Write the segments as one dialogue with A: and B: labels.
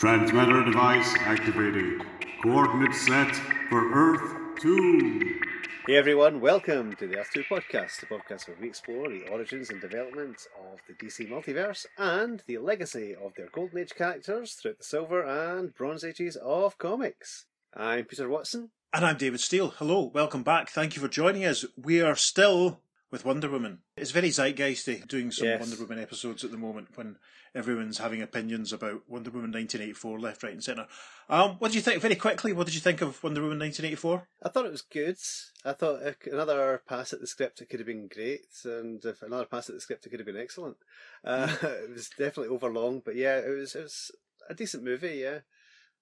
A: Transmitter device activated. Coordinates set for Earth 2.
B: Hey everyone, welcome to the Earth 2 podcast, the podcast where we explore the origins and development of the DC multiverse and the legacy of their Golden Age characters throughout the Silver and Bronze Ages of comics. I'm Peter Watson.
C: And I'm David Steele. Hello, welcome back. Thank you for joining us. We are still with Wonder Woman. It's very zeitgeisty doing some
B: Yes.
C: Wonder Woman episodes at the moment when everyone's having opinions about Wonder Woman 1984 left, right, and centre. Um, what did you think, very quickly, what did you think of Wonder Woman 1984?
B: I thought it was good. I thought another pass at the script it could have been great, and if another pass at the script it could have been excellent. Uh, it was definitely overlong, but yeah, it was it was a decent movie. Yeah,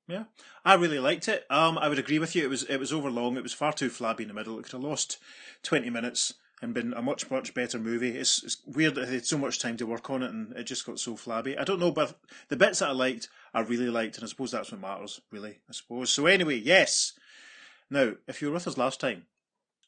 C: Yeah, I really liked it. Um, I would agree with you. It was it was overlong. It was far too flabby in the middle. It could have lost twenty minutes and been a much much better movie. It's, it's weird that they had so much time to work on it and it just got so flabby. I don't know, but the bits that I liked, I really liked, and I suppose that's what matters, really. I suppose. So anyway, yes. Now, if you were with us last time,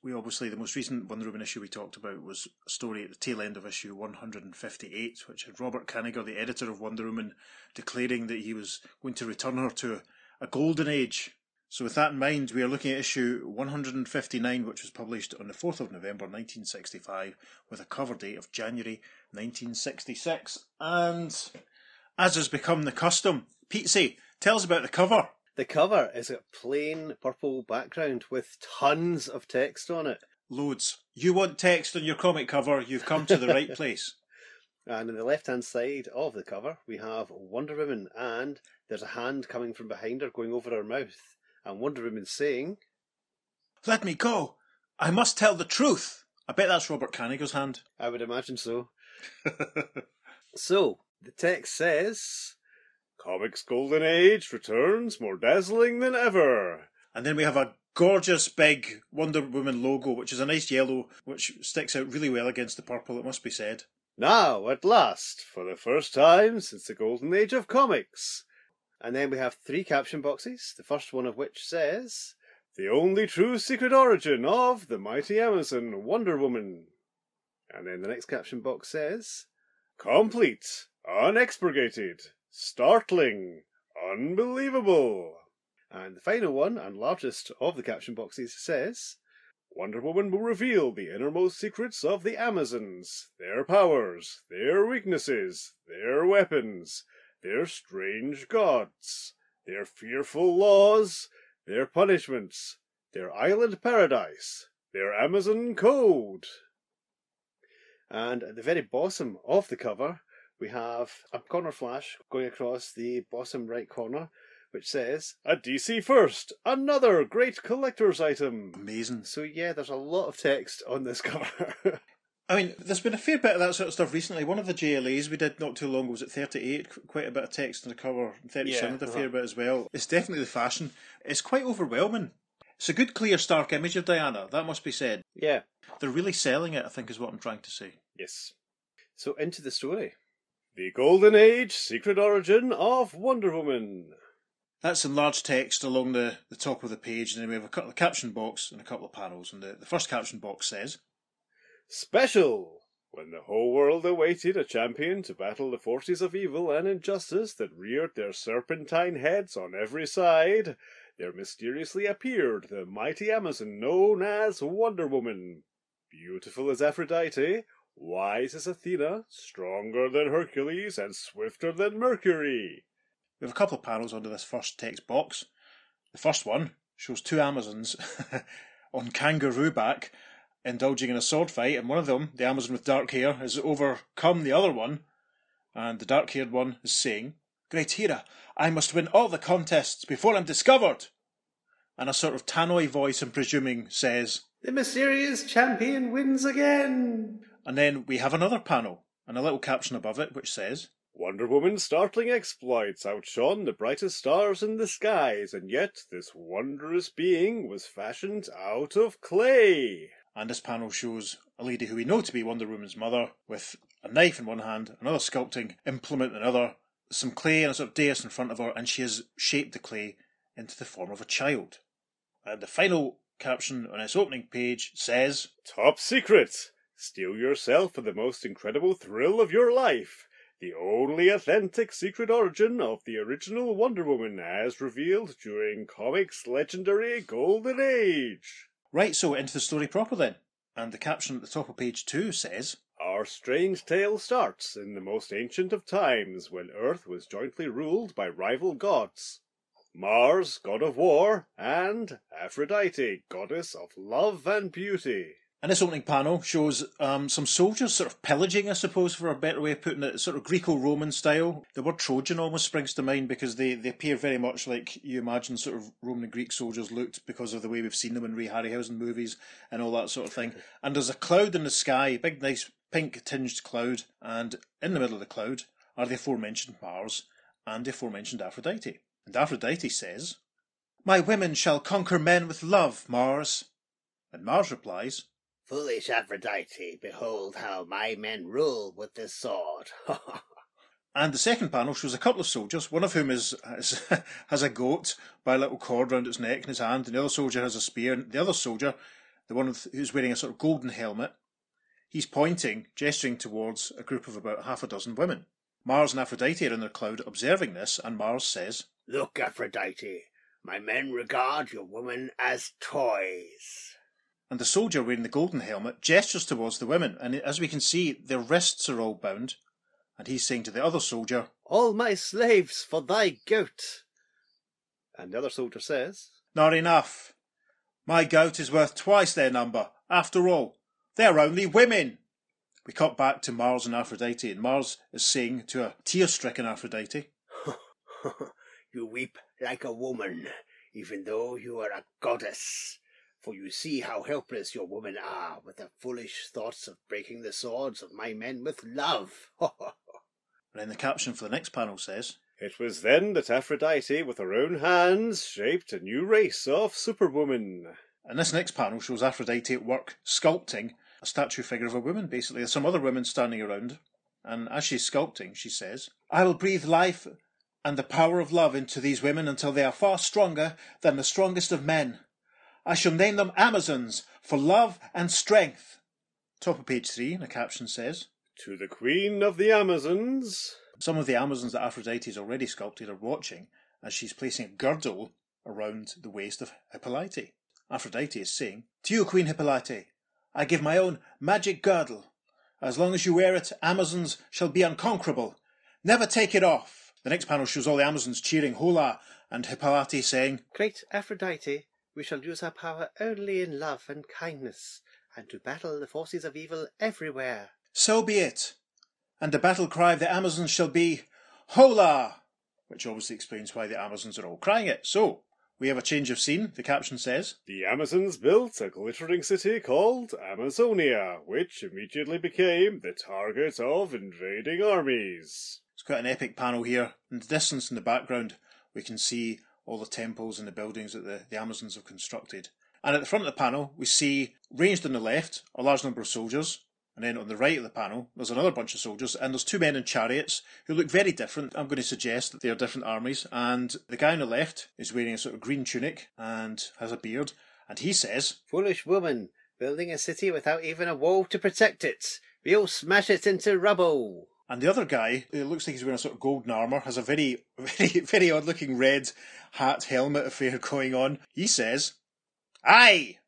C: we obviously the most recent Wonder Woman issue we talked about was a story at the tail end of issue 158, which had Robert Kanigher, the editor of Wonder Woman, declaring that he was going to return her to a golden age. So, with that in mind, we are looking at issue 159, which was published on the 4th of November 1965, with a cover date of January 1966. And as has become the custom, Pete, tell us about the cover.
B: the cover is a plain purple background with tons of text on it.
C: Loads. You want text on your comic cover, you've come to the right place.
B: And on the left hand side of the cover, we have Wonder Woman, and there's a hand coming from behind her going over her mouth. And Wonder Woman saying,
C: Let me go. I must tell the truth. I bet that's Robert Kanigher's hand.
B: I would imagine so. So, the text says, Comics Golden Age returns more dazzling than ever.
C: And then we have a gorgeous big Wonder Woman logo, which is a nice yellow, which sticks out really well against the purple, it must be said.
B: Now, at last, for the first time since the Golden Age of Comics. And then we have three caption boxes, the first one of which says, The only true secret origin of the mighty Amazon, Wonder Woman. And then the next caption box says, Complete, unexpurgated, startling, unbelievable. And the final one, and largest of the caption boxes, says, Wonder Woman will reveal the innermost secrets of the Amazons, their powers, their weaknesses, their weapons, their strange gods, their fearful laws, their punishments, their island paradise, their Amazon code. And at the very bottom of the cover, we have a corner flash going across the bottom right corner, which says, A DC first, another great collector's item.
C: Amazing.
B: So yeah, there's a lot of text on this cover.
C: I mean, there's been a fair bit of that sort of stuff recently. One of the JLAs we did not too long ago was at 38, quite a bit of text on the cover. 37
B: Yeah,
C: had a
B: uh-huh.
C: fair bit as well. It's definitely the fashion. It's quite overwhelming. It's a good, clear, stark image of Diana, that must be said.
B: yeah.
C: They're really selling it, I think, is what I'm trying to say.
B: Yes. So into the story. The Golden Age Secret Origin of Wonder Woman.
C: That's in large text along the, the top of the page, and then we have a couple of caption box and a couple of panels. And the, the first caption box says,
B: Special! When the whole world awaited a champion to battle the forces of evil and injustice that reared their serpentine heads on every side, there mysteriously appeared the mighty Amazon known as Wonder Woman. Beautiful as Aphrodite, wise as Athena, stronger than Hercules, and swifter than Mercury.
C: We have a couple of panels under this first text box. The first one shows two Amazons on kangaroo back indulging in a sword fight, and one of them, the Amazon with dark hair, has overcome the other one, and the dark haired one is saying, Great Hera, I must win all the contests before I'm discovered. And a sort of tannoy voice, I'm presuming, says,
B: The mysterious champion wins again!
C: and then we have another panel, and a little caption above it which says,
B: Wonder Woman's startling exploits outshone the brightest stars in the skies, and yet this wondrous being was fashioned out of clay.
C: And this panel shows a lady who we know to be Wonder Woman's mother with a knife in one hand, another sculpting implement in another, some clay and a sort of dais in front of her, and she has shaped the clay into the form of a child. And the final caption on its opening page says,
B: Top secret! Steel yourself for the most incredible thrill of your life. the only authentic secret origin of the original Wonder Woman as revealed during comics' legendary Golden Age.
C: Right, so into the story proper then. And the caption at the top of page two says
B: Our strange tale starts in the most ancient of times when Earth was jointly ruled by rival gods Mars, god of war, and Aphrodite, goddess of love and beauty.
C: And this opening panel shows um, some soldiers sort of pillaging, I suppose, for a better way of putting it, sort of Greco-Roman style. The word Trojan almost springs to mind because they, they appear very much like you imagine sort of Roman and Greek soldiers looked because of the way we've seen them in Ray Harryhausen movies and all that sort of thing. And there's a cloud in the sky, a big nice pink tinged cloud, and in the middle of the cloud are the aforementioned Mars and the aforementioned Aphrodite. And Aphrodite says, My women shall conquer men with love, Mars. And Mars replies,
D: Foolish Aphrodite, behold how my men rule with this sword.
C: and the second panel shows a couple of soldiers, one of whom is, is has a goat by a little cord round its neck in his hand, and the other soldier has a spear, and the other soldier, the one who's wearing a sort of golden helmet, he's pointing, gesturing towards a group of about half a dozen women. Mars and Aphrodite are in the cloud observing this, and Mars says,
D: Look, Aphrodite, my men regard your women as toys
C: and the soldier wearing the golden helmet gestures towards the women, and as we can see, their wrists are all bound. And he's saying to the other soldier,
B: All my slaves for thy gout. And the other soldier says,
C: Not enough. My goat is worth twice their number. After all, they're only women. We cut back to Mars and Aphrodite, and Mars is saying to a tear stricken Aphrodite,
D: You weep like a woman, even though you are a goddess for you see how helpless your women are with the foolish thoughts of breaking the swords of my men with love. and
C: then the caption for the next panel says,
B: It was then that Aphrodite, with her own hands, shaped a new race of superwoman.
C: And this next panel shows Aphrodite at work sculpting a statue figure of a woman, basically. There's some other women standing around, and as she's sculpting, she says, I will breathe life and the power of love into these women until they are far stronger than the strongest of men. I shall name them Amazons for love and strength. Top of page three, and the caption says,
B: To the Queen of the Amazons.
C: Some of the Amazons that Aphrodite has already sculpted are watching as she's placing a girdle around the waist of Hippolyte. Aphrodite is saying, To you, Queen Hippolyte, I give my own magic girdle. As long as you wear it, Amazons shall be unconquerable. Never take it off. The next panel shows all the Amazons cheering Hola and Hippolyte saying,
B: Great Aphrodite, we shall use our power only in love and kindness, and to battle the forces of evil everywhere.
C: So be it. And the battle cry of the Amazons shall be, Hola! Which obviously explains why the Amazons are all crying it. So, we have a change of scene, the caption says.
B: The Amazons built a glittering city called Amazonia, which immediately became the target of invading armies.
C: It's quite an epic panel here. In the distance in the background, we can see all the temples and the buildings that the, the Amazons have constructed. And at the front of the panel, we see, ranged on the left, a large number of soldiers. And then on the right of the panel, there's another bunch of soldiers, and there's two men in chariots who look very different. I'm going to suggest that they are different armies. And the guy on the left is wearing a sort of green tunic and has a beard. And he says,
D: Foolish woman, building a city without even a wall to protect it. We'll smash it into rubble.
C: And the other guy, it looks like he's wearing a sort of golden armour, has a very, very, very odd looking red hat helmet affair going on. He says, Aye!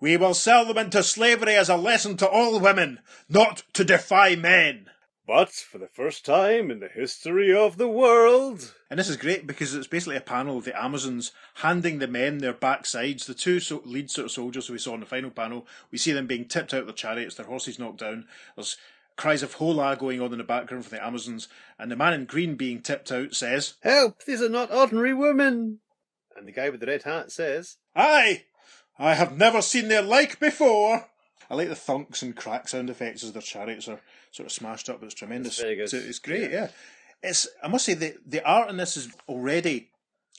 C: We will sell them into slavery as a lesson to all women, not to defy men.
B: But for the first time in the history of the world.
C: And this is great because it's basically a panel of the Amazons handing the men their backsides. The two so- lead sort of soldiers who we saw in the final panel, we see them being tipped out of their chariots, their horses knocked down. There's cries of hola going on in the background from the Amazons, and the man in green being tipped out says,
B: Help! These are not ordinary women! And the guy with the red hat says,
C: Aye! I have never seen their like before! I like the thunks and crack sound effects as their chariots are sort of smashed up. It's tremendous.
B: It's, very good.
C: It's, it's great, yeah. yeah. It's I must say the the art in this is already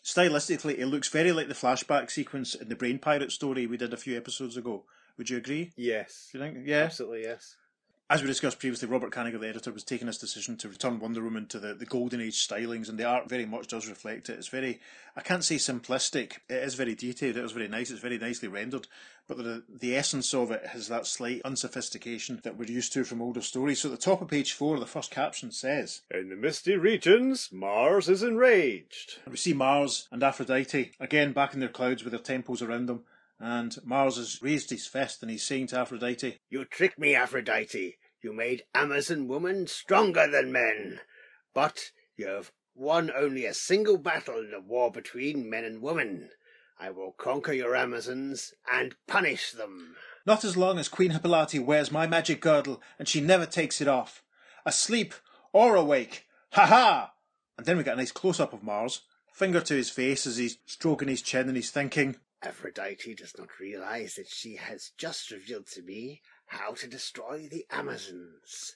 C: stylistically it looks very like the flashback sequence in the Brain Pirate story we did a few episodes ago. Would you agree?
B: Yes.
C: Do you think? Yeah.
B: Absolutely yes.
C: As we discussed previously, Robert Kanigher, the editor, was taking this decision to return Wonder Woman to the, the Golden Age stylings, and the art very much does reflect it. It's very, I can't say simplistic, it is very detailed, it is very nice, it's very nicely rendered, but the, the essence of it has that slight unsophistication that we're used to from older stories. So at the top of page four, the first caption says,
B: In the misty regions, Mars is enraged.
C: and we see Mars and Aphrodite again back in their clouds with their temples around them. And Mars has raised his fist and he's saying to Aphrodite,
D: You tricked me, Aphrodite. You made Amazon women stronger than men. But you have won only a single battle in the war between men and women. I will conquer your Amazons and punish them.
C: Not as long as Queen Hippolyte wears my magic girdle and she never takes it off. Asleep or awake. Ha ha! And then we get a nice close up of Mars, finger to his face as he's stroking his chin and he's thinking,
D: Aphrodite does not realize that she has just revealed to me how to destroy the Amazons.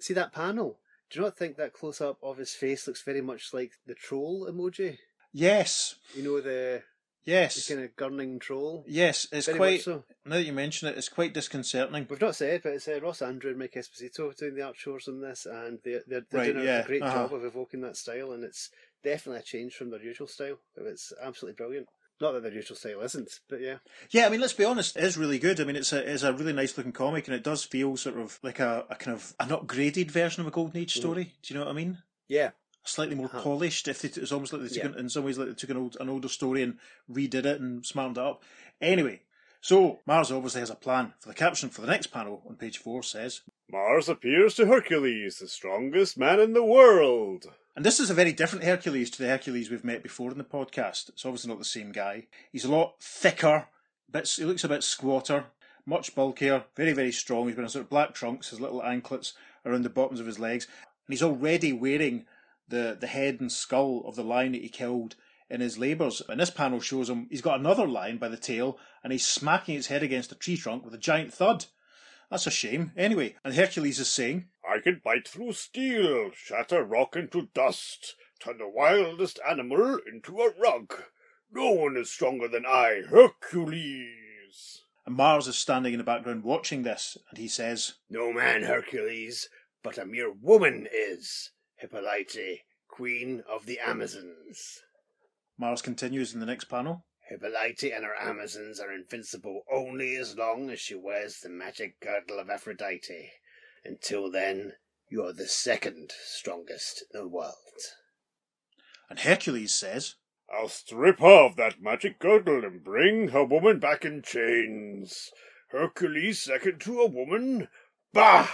B: See that panel? Do you not think that close up of his face looks very much like the troll emoji?
C: Yes,
B: You know, the,
C: Yes.
B: the kind of gurning troll?
C: yes, it's
B: Very
C: quite,
B: so.
C: now that you mention it, it's quite disconcerting.
B: We've not said, but it's uh, Ross Andru and Mike Esposito doing the art chores on this, and they're, they're, they're
C: Right,
B: doing a-
C: yeah,
B: a great
C: uh-huh.
B: job of evoking that style, and it's definitely a change from their usual style. It's absolutely brilliant. Not that their usual style isn't, but yeah.
C: Yeah, I mean, let's be honest, it is really good. I mean, it's a it's a really nice looking comic, and it does feel sort of like a, a kind of an upgraded version of a Golden Age story. Do you know what I mean?
B: Yeah.
C: Slightly more
B: Uh-huh.
C: polished. If it, it's almost like they took
B: Yeah.
C: an, in some ways like they took an old an older story and redid it and smartened it up. Anyway, so Mars obviously has a plan. For the caption for the next panel on page four says,
B: Mars appears to Hercules, the strongest man in the world.
C: And this is a very different Hercules to the Hercules we've met before in the podcast. It's obviously not the same guy. He's a lot thicker. Bit, he looks a bit squatter, much bulkier, very very strong. He's wearing sort of black trunks, his little anklets around the bottoms of his legs, and he's already wearing the the head and skull of the lion that he killed in his labours. And this panel shows him he's got another lion by the tail, and he's smacking its head against a tree trunk with a giant thud. That's a shame. Anyway, and Hercules is saying,
A: I can bite through steel, shatter rock into dust, turn the wildest animal into a rug. No one is stronger than I, Hercules.
C: and Mars is standing in the background watching this, and he says,
D: No man, Hercules, but a mere woman is. Hippolyte, queen of the Amazons.
C: Mars continues in the next panel.
D: Hippolyte and her Amazons are invincible only as long as she wears the magic girdle of Aphrodite. Until then, you are the second strongest in the world.
C: And Hercules says,
A: I'll strip off that magic girdle and bring her woman back in chains. Hercules second to a woman? Bah!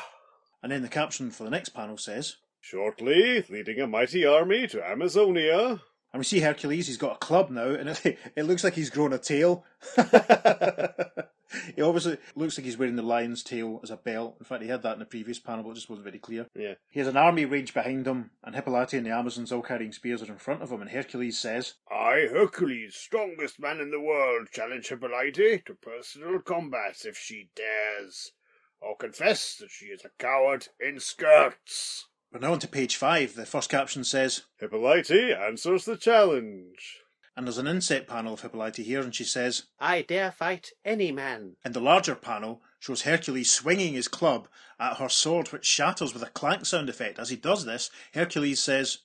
C: and then the caption for the next panel says,
B: Shortly, leading a mighty army to Amazonia.
C: and we see Hercules, he's got a club now, and it, it looks like he's grown a tail. he obviously looks like he's wearing the lion's tail as a belt. In fact, he had that in the previous panel, but it just wasn't very clear.
B: Yeah.
C: He has an army ranged behind him, and Hippolyte and the Amazons all carrying spears are in front of him, and Hercules says,
A: I, Hercules, strongest man in the world, challenge Hippolyte to personal combat if she dares, or confess that she is a coward in skirts.
C: We're now on to page five. The first caption says,
B: Hippolyte answers the challenge.
C: And there's an inset panel of Hippolyta here, and she says,
D: I dare fight any man.
C: And the larger panel shows Hercules swinging his club at her sword, which shatters with a clank sound effect. As he does this, Hercules says,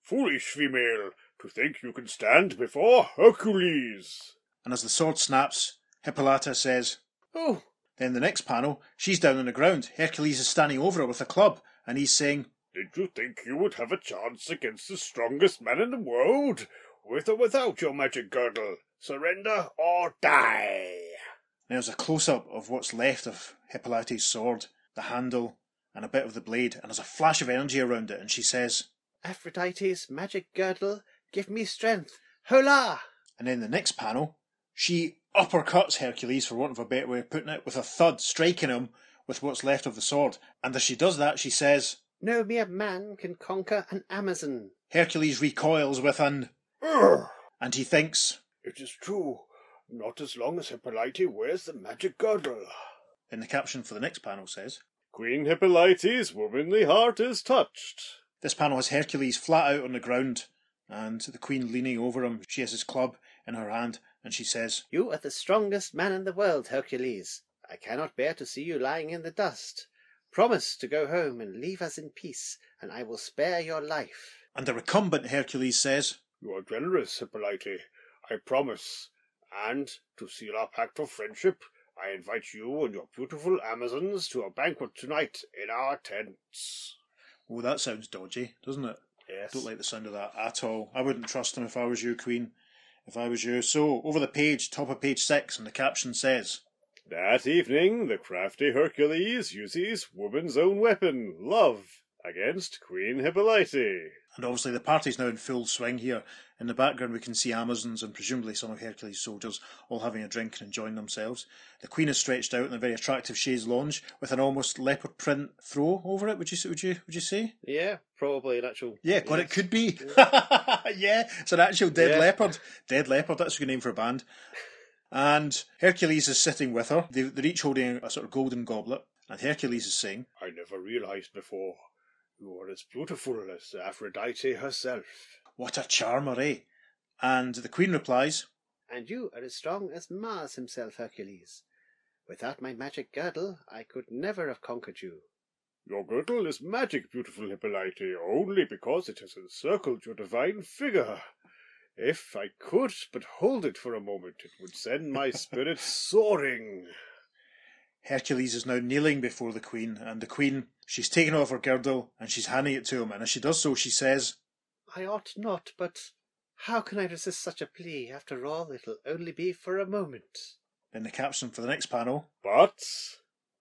A: Foolish female, to think you can stand before Hercules.
C: and as the sword snaps, Hippolyta says,
D: Oh,
C: Then the next panel, she's down on the ground. Hercules is standing over her with a club, and he's saying,
A: Did you think you would have a chance against the strongest man in the world? With or without your magic girdle? Surrender or die?
C: there's a close up of what's left of Hippolyte's sword, the handle, and a bit of the blade, and there's a flash of energy around it, and she says,
D: Aphrodite's magic girdle, give me strength. Hola!
C: And then the next panel, she uppercuts Hercules, for want of a better way of putting it, with a thud, striking him with what's left of the sword. And as she does that, she says,
D: No mere man can conquer an Amazon.
C: Hercules recoils with an,
A: Urgh!
C: and he thinks,
A: It is true. Not as long as Hippolyte wears the magic girdle.
C: in the caption for the next panel says,
B: Queen Hippolyte's womanly heart is touched.
C: This panel has Hercules flat out on the ground, and the Queen leaning over him. She has his club in her hand, and she says,
D: You are the strongest man in the world, Hercules. I cannot bear to see you lying in the dust. Promise to go home and leave us in peace, and I will spare your life.
C: And the recumbent Hercules says,
A: You are generous, Hippolyte. I promise. And, to seal our pact of friendship, I invite you and your beautiful Amazons to a banquet tonight in our tents.
C: Oh, that sounds dodgy, doesn't it?
B: Yes.
C: Don't like the sound of that at all. I wouldn't trust him if I was you, Queen. If I was you. So, over the page, top of page six, and the caption says,
B: That evening, the crafty Hercules uses woman's own weapon, love, against Queen Hippolyte.
C: And obviously, the party's now in full swing here. In the background, we can see Amazons and presumably some of Hercules' soldiers all having a drink and enjoying themselves. The Queen is stretched out in a very attractive chaise lounge with an almost leopard print throw over it. Would you would you would you say?
B: Yeah, probably an actual.
C: Yeah, God, it could be. yeah, it's an actual dead
B: Yeah.
C: leopard. Dead leopard. That's a good name for a band. And Hercules is sitting with her. They're each holding a sort of golden goblet. And Hercules is saying,
A: I never realized before you are as beautiful as Aphrodite herself.
C: "What a charmer, eh?" And the Queen replies,
D: And you are as strong as Mars himself, Hercules. Without my magic girdle, I could never have conquered you.
A: Your girdle is magic, beautiful Hippolyte, only because it has encircled your divine figure. If I could but hold it for a moment, it would send my spirit soaring.
C: Hercules is now kneeling before the Queen, and the Queen, she's taken off her girdle and she's handing it to him. And as she does so, she says,
D: I ought not, but how can I resist such a plea? After all, it'll only be for a moment.
C: in the caption for the next panel,
A: But,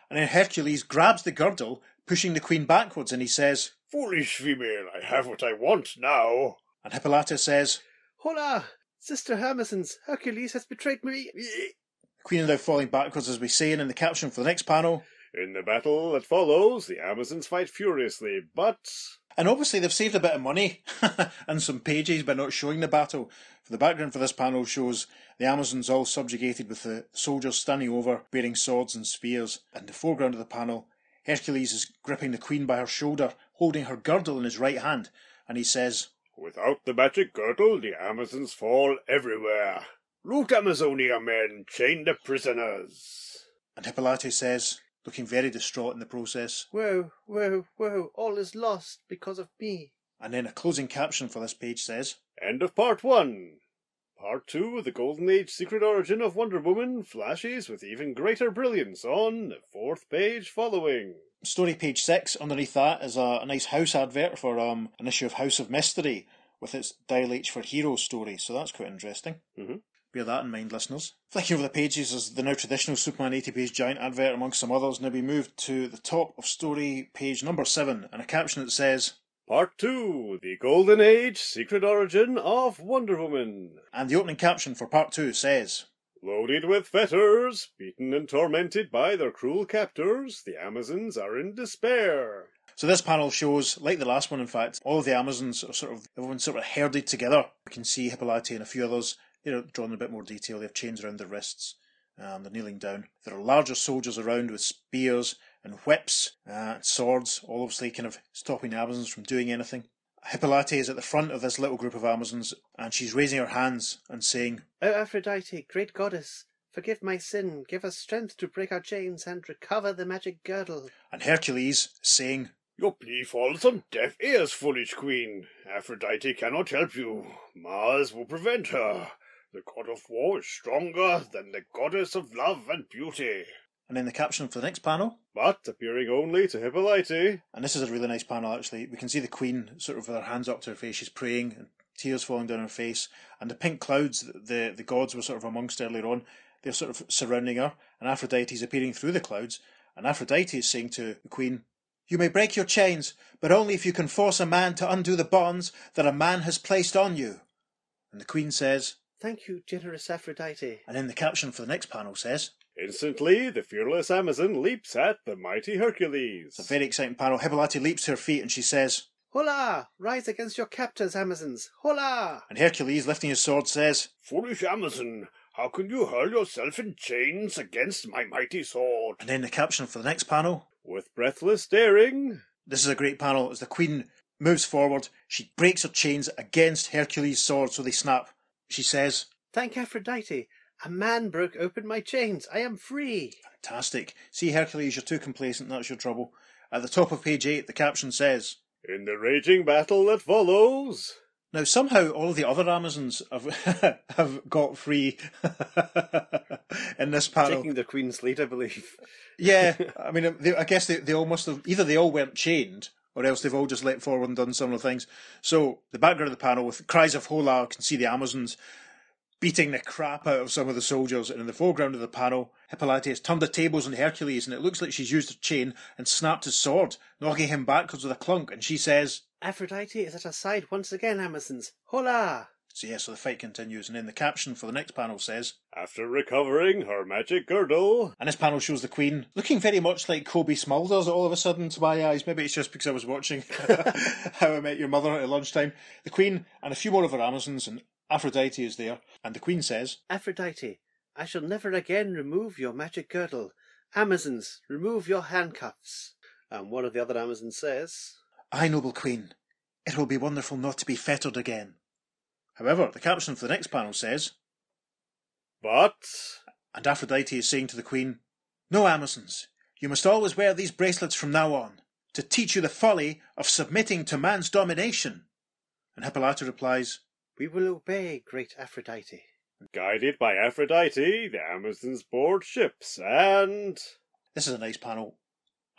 C: and then Hercules grabs the girdle, pushing the Queen backwards, and he says,
A: foolish female, I have what I want now.
C: and Hippolyta says,
D: Hola! Sister Amazons, Hercules has betrayed me.
C: The Queen is now falling backwards as we say, and in the caption for the next panel,
B: In the battle that follows, the Amazons fight furiously, but
C: and obviously they've saved a bit of money and some pages by not showing the battle. For the background for this panel shows the Amazons all subjugated with the soldiers standing over, bearing swords and spears. And the foreground of the panel, Hercules is gripping the Queen by her shoulder, holding her girdle in his right hand, and he says,
A: Without the magic girdle, the Amazons fall everywhere. Loot Amazonia men, chain the prisoners.
C: and Hippolyte says, looking very distraught in the process.
D: Whoa, whoa, whoa, all is lost because of me.
C: And then a closing caption for this page says,
B: end of part one. Part two, the Golden Age secret origin of Wonder Woman, flashes with even greater brilliance on the fourth page following.
C: Story page six, underneath that is a, a nice house advert for um, an issue of House of Mystery with its Dial H for Heroes story, so that's quite interesting.
B: Mm Mhm.
C: Bear that in mind, listeners. Flicking over the pages is the now traditional Superman 80 page giant advert amongst some others. Now we move to the top of story page number seven and a caption that says,
B: Part two, the Golden Age secret origin of Wonder Woman.
C: and the opening caption for part two says,
B: Loaded with fetters, beaten and tormented by their cruel captors, the Amazons are in despair.
C: So this panel shows, like the last one, in fact, all of the Amazons are sort of everyone's sort of herded together. We can see Hippolyte and a few others. They're drawn in a bit more detail. They have chains around their wrists. Um, they're kneeling down. There are larger soldiers around with spears and whips uh, and swords, all obviously kind of stopping the Amazons from doing anything. Hippolyte is at the front of this little group of Amazons, and she's raising her hands and saying,
D: O Aphrodite, great goddess, forgive my sin, give us strength to break our chains and recover the magic girdle.
C: and Hercules saying,
A: Your plea falls on deaf ears, foolish queen. Aphrodite cannot help you. Mars will prevent her. The god of war is stronger than the goddess of love and beauty.
C: and in the caption for the next panel,
B: But appearing only to Hippolyte,
C: And this is a really nice panel, actually. We can see the Queen sort of with her hands up to her face. She's praying, and tears falling down her face. And the pink clouds that the, the gods were sort of amongst earlier on, they're sort of surrounding her. And Aphrodite's appearing through the clouds. And Aphrodite is saying to the Queen, You may break your chains, but only if you can force a man to undo the bonds that a man has placed on you. And the Queen says,
D: Thank you, generous Aphrodite.
C: and in the caption for the next panel says,
B: instantly the fearless Amazon leaps at the mighty Hercules.
C: It's a very exciting panel. Hippolyte leaps to her feet and she says,
D: Hola! Rise against your captors, Amazons! Hola!
C: and Hercules, lifting his sword, says,
A: Foolish Amazon, how can you hurl yourself in chains against my mighty sword?
C: and in the caption for the next panel,
B: With breathless daring,
C: This is a great panel as the Queen moves forward. She breaks her chains against Hercules' sword so they snap. She says,
D: Thank Aphrodite! A man broke open my chains. I am free.
C: Fantastic. See, Hercules, you're too complacent. That's your trouble. At the top of page 8, the caption says,
B: In the raging battle that follows.
C: Now, somehow all of the other Amazons have, have got free in this panel.
B: Taking the Queen's lead, I believe.
C: Yeah, I mean, they, I guess they, they all must have, either they all weren't chained, or else they've all just leapt forward and done similar things. So, the background of the panel with cries of hola, can see the Amazons beating the crap out of some of the soldiers, and in the foreground of the panel, Hippolyte has turned the tables on Hercules, and it looks like she's used a chain and snapped his sword, knocking him backwards with a clunk, and she says,
B: Aphrodite is at her side once again, Amazons. Hola!
C: So yeah, so the fight continues, and then the caption for the next panel says,
A: After recovering her magic girdle,
C: and this panel shows the Queen looking very much like Cobie Smulders all of a sudden to my eyes. Maybe it's just because I was watching How I Met Your Mother at lunchtime. The Queen and a few more of her Amazons, and Aphrodite is there, and the Queen says,
B: Aphrodite, I shall never again remove your magic girdle. Amazons, remove your handcuffs. And one of the other Amazons says,
C: I, noble Queen, it will be wonderful not to be fettered again. However, the caption for the next panel says,
A: but
C: and Aphrodite is saying to the Queen, No, Amazons, you must always wear these bracelets from now on, to teach you the folly of submitting to man's domination. And Hippolyta replies,
B: We will obey, great Aphrodite.
A: guided by Aphrodite, the Amazons board ships and.
C: This is a nice panel.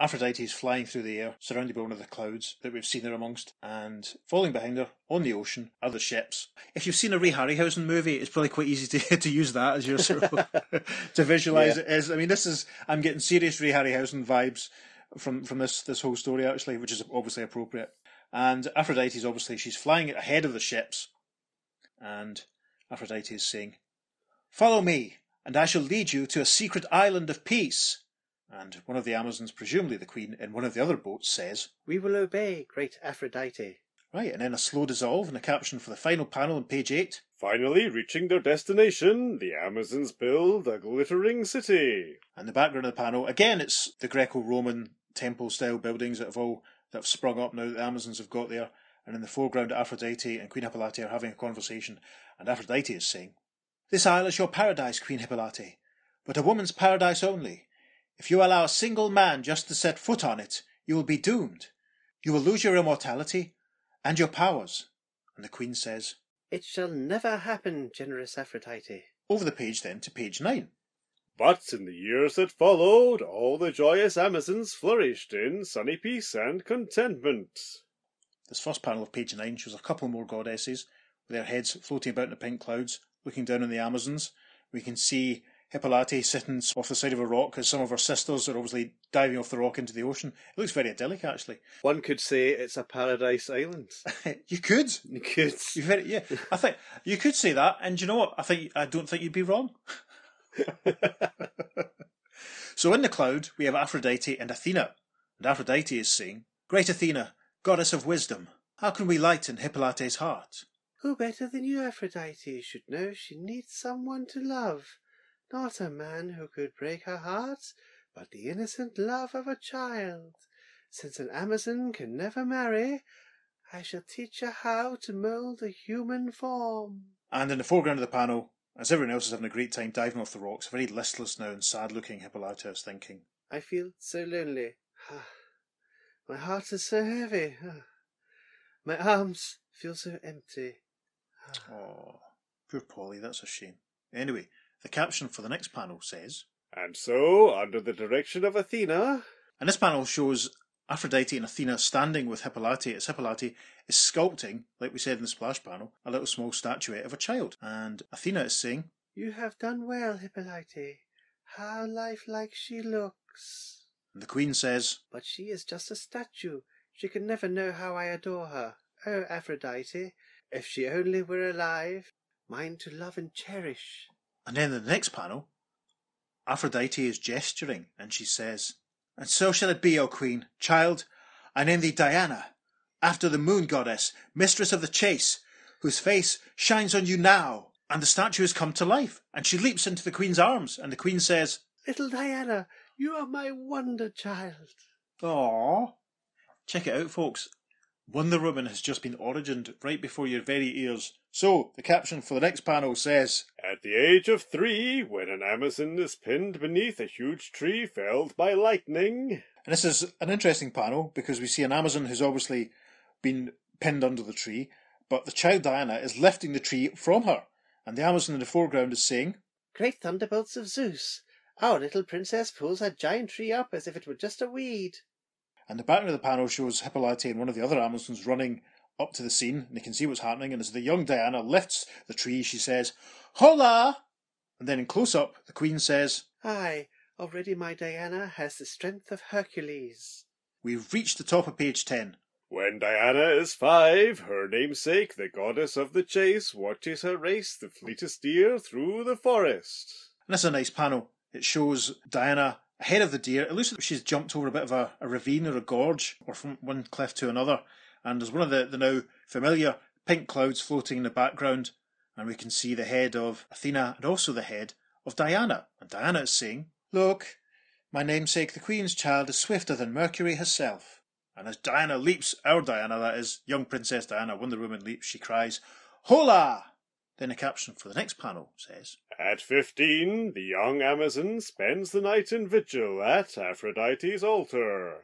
C: Aphrodite is flying through the air, surrounded by one of the clouds that we've seen her amongst, and falling behind her on the ocean are the ships. If you've seen a Ray Harryhausen movie, it's probably quite easy to to use that as your sort of to visualize
B: Yeah.
C: it as. I mean, this is I'm getting serious Ray Harryhausen vibes from from this this whole story actually, which is obviously appropriate. And Aphrodite is obviously she's flying ahead of the ships, and Aphrodite is saying, "Follow me, and I shall lead you to a secret island of peace." And one of the Amazons, presumably the Queen, in one of the other boats says,
B: We will obey, great Aphrodite.
C: Right, and then a slow dissolve and a caption for the final panel on page 8.
A: Finally reaching their destination, the Amazons build a glittering city.
C: And the background of the panel, again, it's the Greco Roman temple style buildings that have all that have sprung up now that the Amazons have got there. And in the foreground, Aphrodite and Queen Hippolyte are having a conversation, and Aphrodite is saying, This isle is your paradise, Queen Hippolyte, but a woman's paradise only. If you allow a single man just to set foot on it, you will be doomed. You will lose your immortality and your powers. And the Queen says,
B: It shall never happen, generous Aphrodite.
C: over the page then to page 9.
A: But in the years that followed, all the joyous Amazons flourished in sunny peace and contentment.
C: This first panel of page 9 shows a couple more goddesses with their heads floating about in the pink clouds, looking down on the Amazons. We can see Hippolyte sitting off the side of a rock as some of her sisters are obviously diving off the rock into the ocean. It looks very idyllic, actually.
B: One could say it's a paradise island.
C: you could.
B: You could.
C: You very, yeah, I think you could say that, and you know what? I think I don't think you'd be wrong. so in the cloud we have Aphrodite and Athena, and Aphrodite is saying, "Great Athena, goddess of wisdom, how can we lighten Hippolyte's heart?"
B: Who better than you, Aphrodite, should know she needs someone to love? Not a man who could break her heart, but the innocent love of a child. Since an Amazon can never marry, I shall teach her how to mould a human form.
C: And in the foreground of the panel, as everyone else is having a great time diving off the rocks, a very listless now and sad looking Hippolyta is thinking,
B: I feel so lonely. Ah, my heart is so heavy. Ah, my arms feel so empty.
C: Oh, poor Polly, that's a shame. Anyway, the caption for the next panel says,
A: And so, under the direction of Athena,
C: and this panel shows Aphrodite and Athena standing with Hippolyte as Hippolyte is sculpting, like we said in the splash panel, a little small statuette of a child. And Athena is saying,
B: You have done well, Hippolyte. How lifelike she looks.
C: and the Queen says,
B: But she is just a statue. She can never know how I adore her. Oh, Aphrodite, if she only were alive, mine to love and cherish.
C: And then in the next panel, Aphrodite is gesturing and she says, And so shall it be, O Queen, child. I name thee Diana, after the moon goddess, mistress of the chase, whose face shines on you now. And the statue has come to life, and she leaps into the Queen's arms, and the Queen says,
B: Little Diana, you are my wonder child.
C: Aww. Check it out, folks. Wonder Woman has just been origined right before your very ears. So, the caption for the next panel says
A: At the age of three, when an Amazon is pinned beneath a huge tree felled by lightning.
C: And this is an interesting panel because we see an Amazon who's obviously been pinned under the tree, but the child Diana is lifting the tree from her. And the Amazon in the foreground is saying,
B: Great thunderbolts of Zeus! Our little princess pulls a giant tree up as if it were just a weed.
C: And the background of the panel shows Hippolyte and one of the other Amazons running up to the scene, and they can see what's happening. And as the young Diana lifts the tree, she says, Hola! And then in close up, the Queen says,
B: Aye, already my Diana has the strength of Hercules.
C: We've reached the top of page 10.
A: When Diana is five, her namesake, the goddess of the chase, watches her race the fleetest deer through the forest.
C: And that's a nice panel. It shows Diana ahead of the deer. It looks like she's jumped over a bit of a, a ravine or a gorge, or from one cliff to another. And there's one of the, the now familiar pink clouds floating in the background, and we can see the head of Athena and also the head of Diana. And Diana is saying, Look, my namesake, the Queen's child, is swifter than Mercury herself. And as Diana leaps, our Diana, that is, young Princess Diana, Wonder Woman leaps, she cries, Hola! Then a caption for the next panel says,
A: At fifteen, the young Amazon spends the night in vigil at Aphrodite's altar.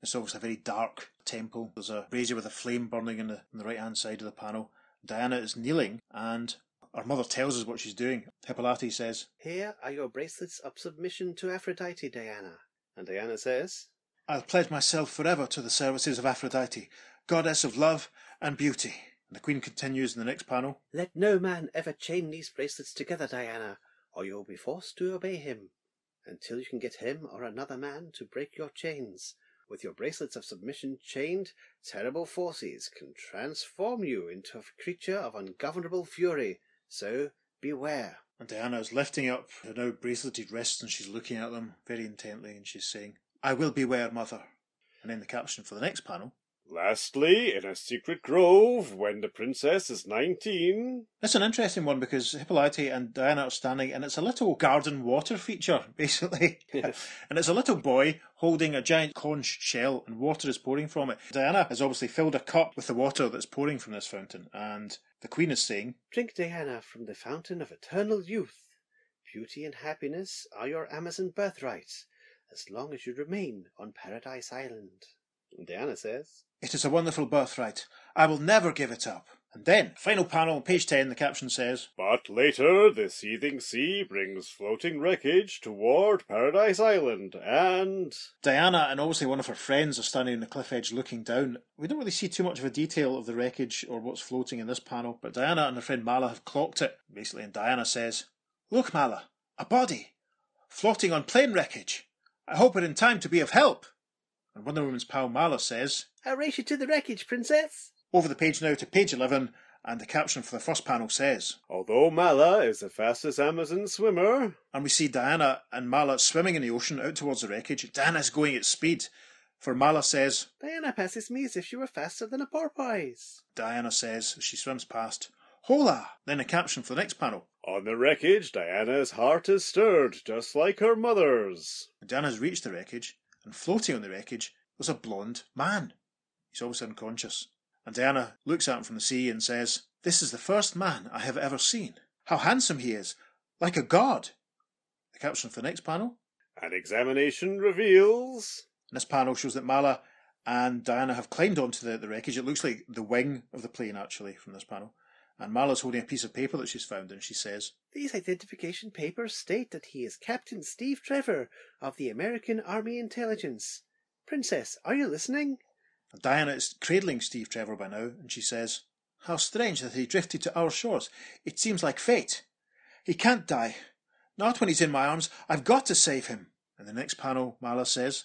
C: It's obviously a very dark temple. There's a brazier with a flame burning in the, on the right hand side of the panel. Diana is kneeling, and our mother tells us what she's doing. Hippolyte says,
B: Here are your bracelets of submission to Aphrodite, Diana. And Diana says,
C: I'll pledge myself forever to the services of Aphrodite, goddess of love and beauty. And the Queen continues in the next panel.
B: Let no man ever chain these bracelets together, Diana, or you will be forced to obey him, until you can get him or another man to break your chains. With your bracelets of submission chained, terrible forces can transform you into a creature of ungovernable fury. So beware.
C: And Diana is lifting up her now braceleted wrists and she's looking at them very intently and she's saying, I will beware, mother. And then the caption for the next panel.
A: Lastly, in a secret grove, when the princess is nineteen.
C: That's an interesting one because Hippolyte and Diana are standing, and it's a little garden water feature, basically. and it's a little boy holding a giant conch shell, and water is pouring from it. Diana has obviously filled a cup with the water that's pouring from this fountain, and the Queen is saying,
B: Drink, Diana, from the fountain of eternal youth. Beauty and happiness are your Amazon birthright, as long as you remain on Paradise Island. And Diana says,
C: It is a wonderful birthright. I will never give it up. And then, final panel, page 10, the caption says,
A: But later, the seething sea brings floating wreckage toward Paradise Island, and.
C: Diana and obviously one of her friends are standing on the cliff edge looking down. We don't really see too much of a detail of the wreckage or what's floating in this panel, but Diana and her friend Mala have clocked it, basically, and Diana says, Look, Mala, a body, floating on plane wreckage. I hope it in time to be of help. And Wonder Woman's pal Mala says,
B: I'll race you to the wreckage, Princess.
C: Over the page now to page 11, and the caption for the first panel says,
A: Although Mala is the fastest Amazon swimmer,
C: and we see Diana and Mala swimming in the ocean out towards the wreckage. Diana's going at speed, for Mala says,
B: Diana passes me as if she were faster than a porpoise.
C: Diana says as she swims past, Hola! Then a caption for the next panel.
A: on the wreckage, Diana's heart is stirred, just like her mother's.
C: Diana's reached the wreckage, and floating on the wreckage was a blonde man. He's obviously unconscious. And Diana looks at him from the sea and says, This is the first man I have ever seen. How handsome he is, like a god. The caption for the next panel.
A: An examination reveals.
C: And this panel shows that Mala and Diana have climbed onto the, the wreckage. It looks like the wing of the plane, actually, from this panel. And Mala's holding a piece of paper that she's found, and she says,
B: These identification papers state that he is Captain Steve Trevor of the American Army Intelligence. Princess, are you listening?
C: And Diana is cradling Steve Trevor by now, and she says, How strange that he drifted to our shores. It seems like fate. He can't die. Not when he's in my arms. I've got to save him. And the next panel, Mala says,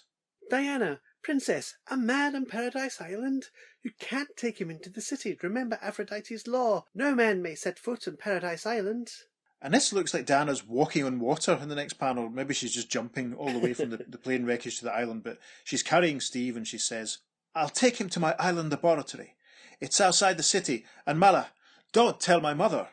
B: Diana, Princess, a man on Paradise Island? You can't take him into the city. Remember Aphrodite's law. No man may set foot on Paradise Island.
C: And this looks like Diana's walking on water in the next panel. Maybe she's just jumping all the way from the, the plane wreckage to the island, but she's carrying Steve and she says, I'll take him to my island laboratory. It's outside the city, and Mala, don't tell my mother.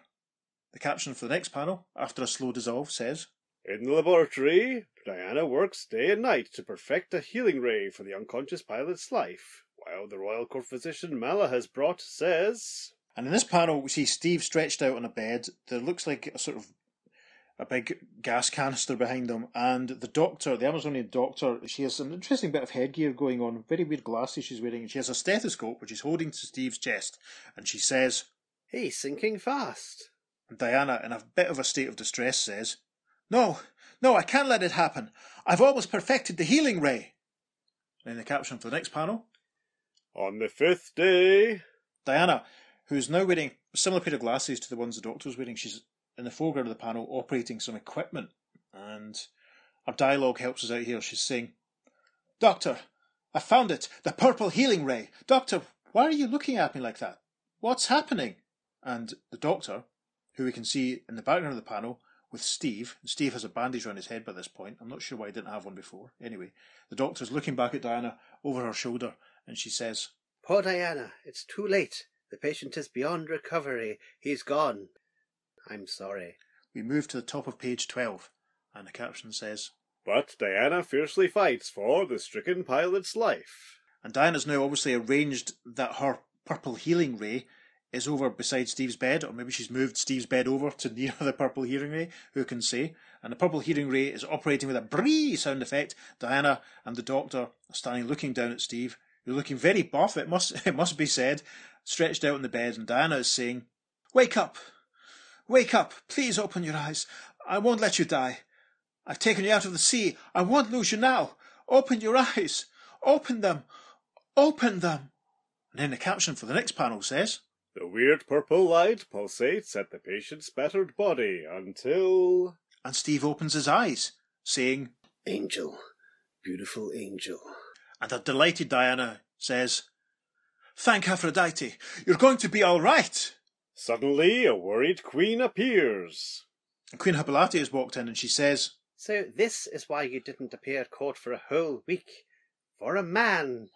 C: The caption for the next panel, after a slow dissolve, says,
A: In the laboratory, Diana works day and night to perfect a healing ray for the unconscious pilot's life,
B: while the Royal Court physician Mala has brought says.
C: And in this panel, we see Steve stretched out on a bed. There looks like a sort of a big gas canister behind him, and the doctor, the Amazonian doctor, she has an interesting bit of headgear going on, very weird glasses she's wearing, and she has a stethoscope which is holding to Steve's chest, and she says,
B: He's sinking fast.
C: And Diana, in a bit of a state of distress, says, No, no, I can't let it happen. I've almost perfected the healing ray. And in the caption for the next panel,
B: On the fifth day,
C: Diana, who's now wearing a similar pair of glasses to the ones the doctor was wearing, she's in the foreground of the panel operating some equipment. And our dialogue helps us out here. She's saying, Doctor, I found it, the purple healing ray. Doctor, why are you looking at me like that? What's happening? And the doctor, who we can see in the background of the panel with Steve, Steve has a bandage around his head by this point. I'm not sure why he didn't have one before. Anyway, the doctor's looking back at Diana over her shoulder and she says,
B: Poor Diana, it's too late. The patient is beyond recovery. He's gone. I'm sorry.
C: We move to the top of page 12, and the caption says,
A: But Diana fiercely fights for the stricken pilot's life.
C: And Diana's now obviously arranged that her purple healing ray is over beside Steve's bed, or maybe she's moved Steve's bed over to near the purple hearing ray, who can say. And the purple hearing ray is operating with a bree sound effect. Diana and the doctor are standing looking down at Steve, who's looking very buff, it must, it must be said, stretched out on the bed, and Diana is saying, Wake up! Wake up! Please open your eyes. I won't let you die. I've taken you out of the sea. I won't lose you now. Open your eyes. Open them. Open them. And then the caption for the next panel says,
A: The weird purple light pulsates at the patient's battered body until.
C: And Steve opens his eyes, saying,
B: Angel. Beautiful angel.
C: And the delighted Diana says, Thank Aphrodite. You're going to be all right.
A: Suddenly, a worried queen appears.
C: Queen Hippolyte has walked in and she says,
B: So this is why you didn't appear at court for a whole week. For a man,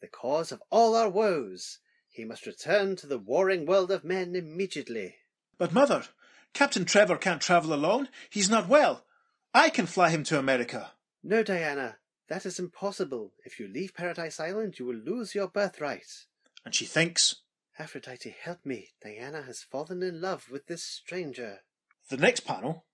B: the cause of all our woes. He must return to the warring world of men immediately.
C: But mother, Captain Trevor can't travel alone. He's not well. I can fly him to America.
B: No, Diana, that is impossible. If you leave Paradise Island, you will lose your birthright.
C: And she thinks,
B: Aphrodite, help me. Diana has fallen in love with this stranger.
C: The next panel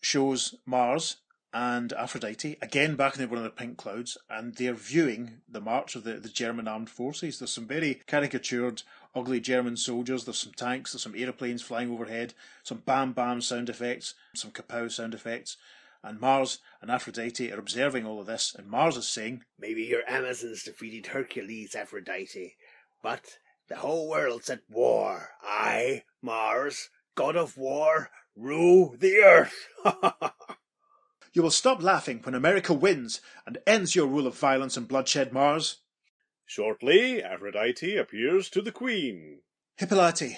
C: shows Mars and Aphrodite again back in one of the pink clouds, and they're viewing the march of the, the German armed forces. There's some very caricatured, ugly German soldiers. There's some tanks. There's some aeroplanes flying overhead. Some bam bam sound effects. Some kapow sound effects. And Mars and Aphrodite are observing all of this, and Mars is saying,
B: Maybe your Amazons defeated Hercules, Aphrodite, but the whole world's at war. I, Mars, god of war, rule the earth.
C: You will stop laughing when America wins and ends your rule of violence and bloodshed, Mars.
A: Shortly, Aphrodite appears to the queen.
C: Hippolyte,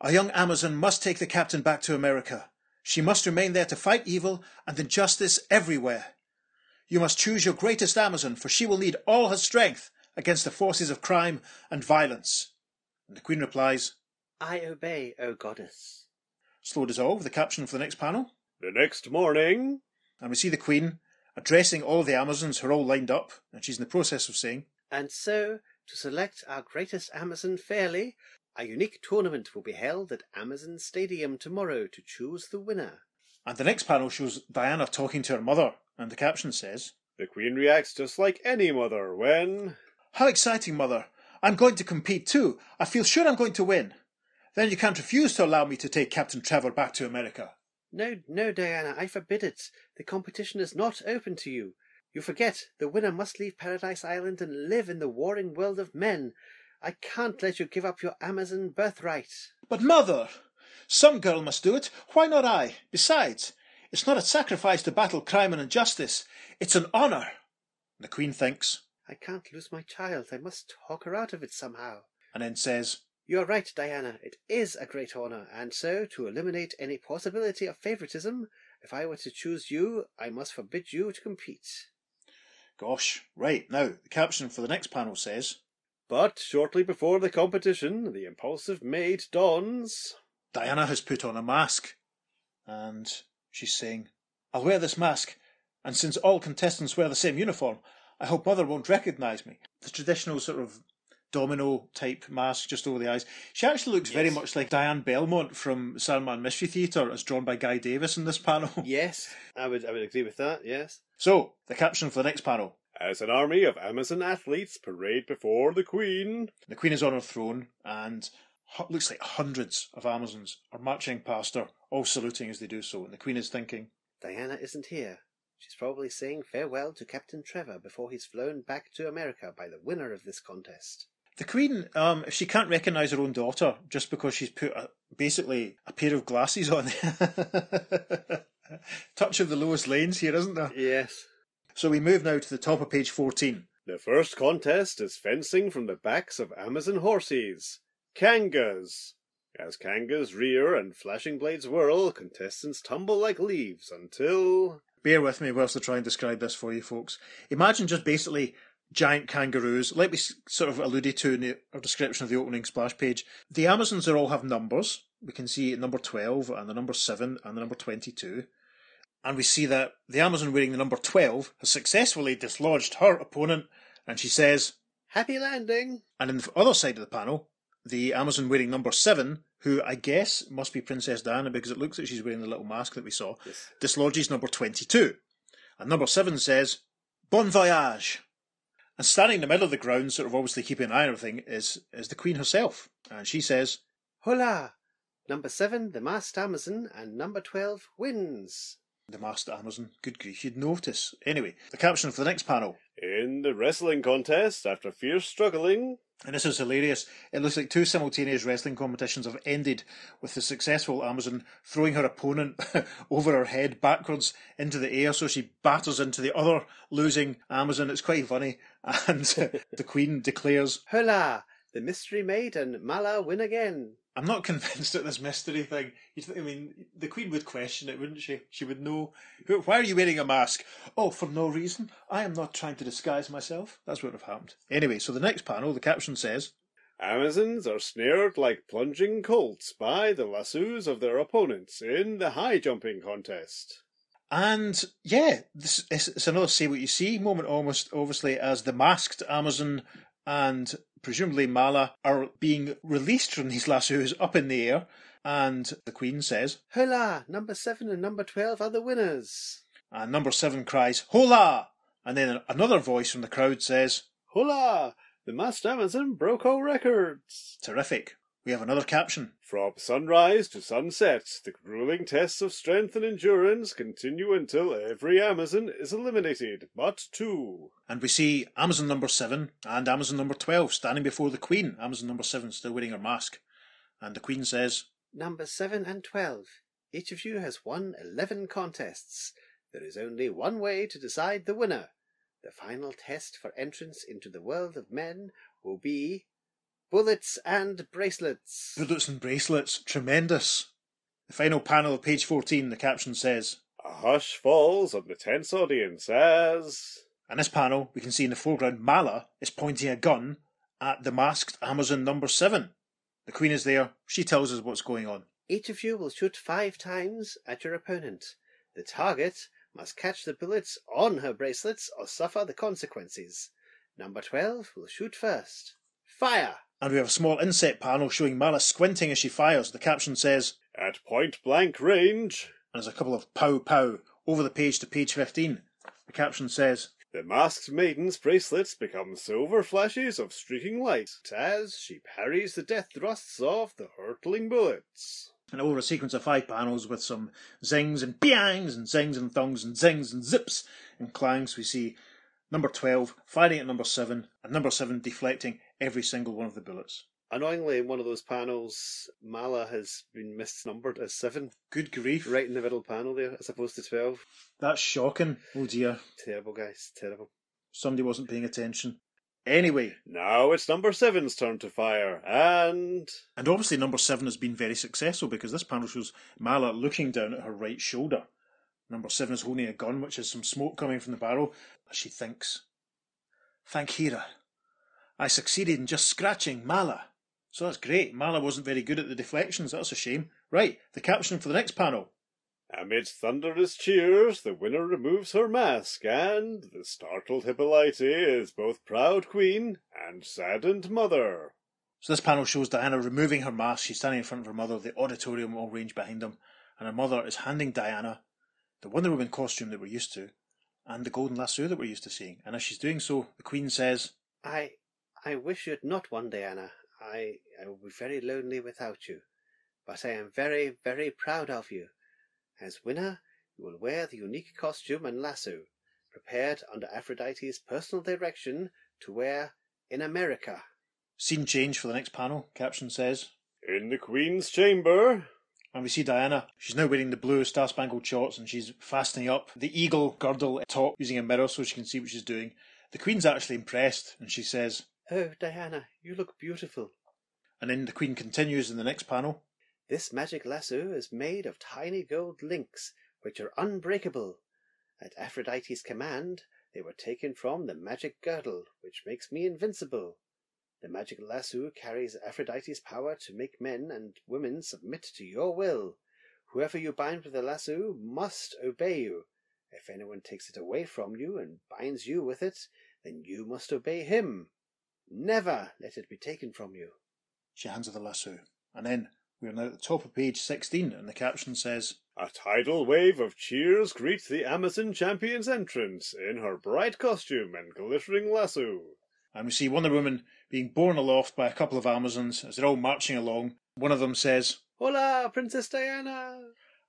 C: a young Amazon must take the captain back to America. She must remain there to fight evil and injustice everywhere. You must choose your greatest Amazon, for she will need all her strength against the forces of crime and violence. And the Queen replies,
B: I obey, O goddess.
C: Slow dissolve, the caption for the next panel.
A: The next morning,
C: And we see the Queen addressing all the Amazons who are all lined up, and she's in the process of saying,
B: And so, to select our greatest Amazon fairly, a unique tournament will be held at Amazon Stadium tomorrow to choose the winner.
C: and the next panel shows Diana talking to her mother, and the caption says,
A: the queen reacts just like any mother when.
C: How exciting, mother! I'm going to compete too. I feel sure I'm going to win. Then you can't refuse to allow me to take Captain Trevor back to America.
B: No, no, Diana, I forbid it. The competition is not open to you. You forget the winner must leave Paradise Island and live in the warring world of men. I can't let you give up your Amazon birthright.
C: But mother, some girl must do it. Why not I? Besides, it's not a sacrifice to battle crime and injustice. It's an honour. The Queen thinks,
B: I can't lose my child. I must talk her out of it somehow.
C: and then says,
B: You are right, Diana. It is a great honour, and so, to eliminate any possibility of favouritism, if I were to choose you, I must forbid you to compete.
C: Gosh, right, now, the caption for the next panel says,
A: But shortly before the competition, the impulsive maid dons.
C: Diana has put on a mask. And she's saying, I'll wear this mask, and since all contestants wear the same uniform, I hope Mother won't recognise me. The traditional sort of domino type mask just over the eyes. She actually looks very much like Diane Belmont from Sandman Mystery Theatre, as drawn by Guy Davis in this panel.
B: Yes, I would I would agree with that. Yes.
C: So, the caption for the next panel.
A: As an army of Amazon athletes parade before the Queen.
C: The Queen is on her throne, and hu- looks like hundreds of Amazons are marching past her, all saluting as they do so. And the Queen is thinking,
B: Diana isn't here. She's probably saying farewell to Captain Trevor before he's flown back to America by the winner of this contest.
C: The Queen, um, if she can't recognise her own daughter just because she's put a, basically a pair of glasses on, touch of the Lois Lanes here, isn't there?
B: Yes.
C: So we move now to the top of page 14.
A: The first contest is fencing from the backs of Amazon horses. Kangas. As Kangas rear and flashing blades whirl, contestants tumble like leaves until.
C: Bear with me whilst I try and describe this for you folks. Imagine just basically giant kangaroos, like we sort of alluded to in the, our description of the opening splash page. The Amazons are all have numbers. We can see number 12 and the number 7 and the number 22. And we see that the Amazon wearing the number 12 has successfully dislodged her opponent, and she says,
B: Happy landing!
C: and in the other side of the panel, the Amazon wearing number 7, who I guess must be Princess Diana because it looks like she's wearing the little mask that we saw,
B: Yes.
C: dislodges number 22. And number 7 says, Bon voyage! And standing in the middle of the ground, sort of obviously keeping an eye on everything, is, is the Queen herself. And she says,
B: Hola! Number seven, the masked Amazon, and number twelve wins.
C: the masked Amazon, good grief, you'd notice. Anyway, the caption for the next panel,
A: In the wrestling contest, after fierce struggling,
C: and this is hilarious, it looks like two simultaneous wrestling competitions have ended with the successful Amazon throwing her opponent over her head backwards into the air so she batters into the other losing Amazon. It's quite funny. And the Queen declares,
B: Hola! The mystery maid and Mala win again.
C: I'm not convinced at this mystery thing. You th- I mean, the Queen would question it, wouldn't she? She would know. Why are you wearing a mask? Oh, for no reason. I am not trying to disguise myself. That's what would have happened. Anyway, so the next panel, the caption says,
A: Amazons are snared like plunging colts by the lassos of their opponents in the high jumping contest.
C: and yeah, this it's, it's another say what you see moment almost, obviously, as the masked Amazon and presumably Mala are being released from these lassos up in the air. And the Queen says,
B: Hola! Number seven and number twelve are the winners.
C: and number seven cries, Hola! And then another voice from the crowd says,
A: Hola! The masked Amazon broke all records.
C: Terrific. We have another caption.
A: From sunrise to sunset, the grueling tests of strength and endurance continue until every Amazon is eliminated, but two.
C: And we see Amazon number 7 and Amazon number 12 standing before the Queen. Amazon number 7 still wearing her mask. And the Queen says,
B: Number seven and twelve. Each of you has won eleven contests. There is only one way to decide the winner. The final test for entrance into the world of men will be bullets and bracelets.
C: Bullets and bracelets, tremendous. The final panel of page 14, the caption says,
A: A hush falls on the tense audience as.
C: In this panel, we can see in the foreground Mala is pointing a gun at the masked Amazon number 7. The Queen is there. She tells us what's going on.
B: Each of you will shoot five times at your opponent. The target must catch the bullets on her bracelets or suffer the consequences. Number 12 will shoot first. Fire!
C: And we have a small inset panel showing Mala squinting as she fires. The caption says,
A: At point blank range,
C: and there's a couple of pow pow over the page to page 15. The caption says,
A: the masked maiden's bracelets become silver flashes of streaking light as she parries the death thrusts of the hurtling bullets.
C: and over a sequence of five panels with some zings and biangs and zings and thongs and zings and zips and clangs, we see number 12 firing at number 7 and number 7 deflecting every single one of the bullets.
B: Annoyingly, in one of those panels, Mala has been misnumbered as seven,
C: Good grief.
B: right in the middle panel there, as opposed to 12.
C: That's shocking. Oh dear.
B: Terrible, guys, terrible.
C: Somebody wasn't paying attention. Anyway,
A: Now it's number seven's turn to fire, and.
C: and obviously number 7 has been very successful because this panel shows Mala looking down at her right shoulder. Number 7 is holding a gun, which is some smoke coming from the barrel, as she thinks. Thank Hera. I succeeded in just scratching Mala. So that's great. Mala wasn't very good at the deflections. That's a shame. Right, the caption for the next panel.
E: Amidst thunderous cheers, the winner removes her mask, and the startled Hippolyte is both proud queen and saddened mother.
C: So this panel shows Diana removing her mask. She's standing in front of her mother, the auditorium all ranged behind them, and her mother is handing Diana the Wonder Woman costume that we're used to, and the golden lasso that we're used to seeing. And as she's doing so, the Queen says,
B: I I wish you had not won, Diana. I I will be very lonely without you. But I am very, very proud of you. As winner, you will wear the unique costume and lasso, prepared under Aphrodite's personal direction to wear in America.
C: Scene change for the next panel, caption says.
E: In the Queen's chamber,
C: And we see Diana. She's now wearing the blue star spangled shorts and she's fastening up the eagle girdle top using a mirror so she can see what she's doing. The Queen's actually impressed and she says,
B: Oh, Diana, you look beautiful.
C: and then the Queen continues in the next panel.
B: This magic lasso is made of tiny gold links, which are unbreakable. At Aphrodite's command, they were taken from the magic girdle, which makes me invincible. The magic lasso carries Aphrodite's power to make men and women submit to your will. Whoever you bind with the lasso must obey you. If anyone takes it away from you and binds you with it, then you must obey him. Never let it be taken from you.
C: She hands her the lasso. And then we are now at the top of page 16 and the caption says,
E: a tidal wave of cheers greets the Amazon champion's entrance in her bright costume and glittering lasso.
C: and we see Wonder Woman being borne aloft by a couple of Amazons as they're all marching along. One of them says,
B: Hola, Princess Diana!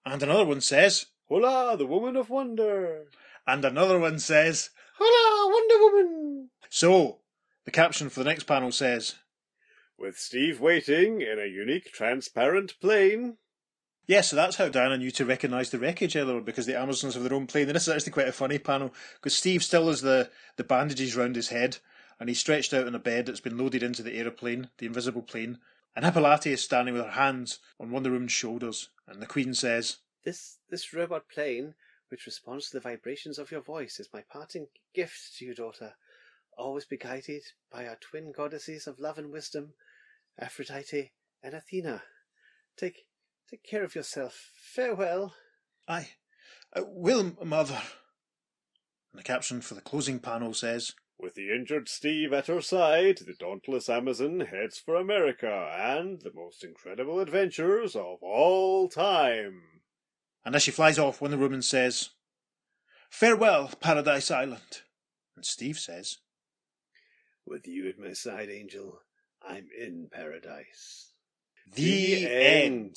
C: and another one says,
E: Hola, the woman of wonder!
C: and another one says,
B: Hola, Wonder Woman!
C: So, the caption for the next panel says,
E: With Steve waiting in a unique transparent plane,
C: Yeah, so that's how Diana knew to recognise the wreckage eh, earlier because the Amazons have their own plane. And this is actually quite a funny panel because Steve still has the, the bandages round his head and he's stretched out on a bed that's been loaded into the aeroplane, the invisible plane. And Hippolyte is standing with her hands on Wonder Woman's shoulders. And the Queen says,
B: This this robot plane, which responds to the vibrations of your voice, is my parting gift to you, daughter. Always be guided by our twin goddesses of love and wisdom, Aphrodite and Athena. Take take care of yourself. Farewell.
C: I, I will, Mother. And the caption for the closing panel says,
E: with the injured Steve at her side, the dauntless Amazon heads for America and the most incredible adventures of all time.
C: and as she flies off, one of the Woman says, Farewell, Paradise Island. And Steve says,
B: With you at my side, Angel, I'm in paradise.
C: The, end.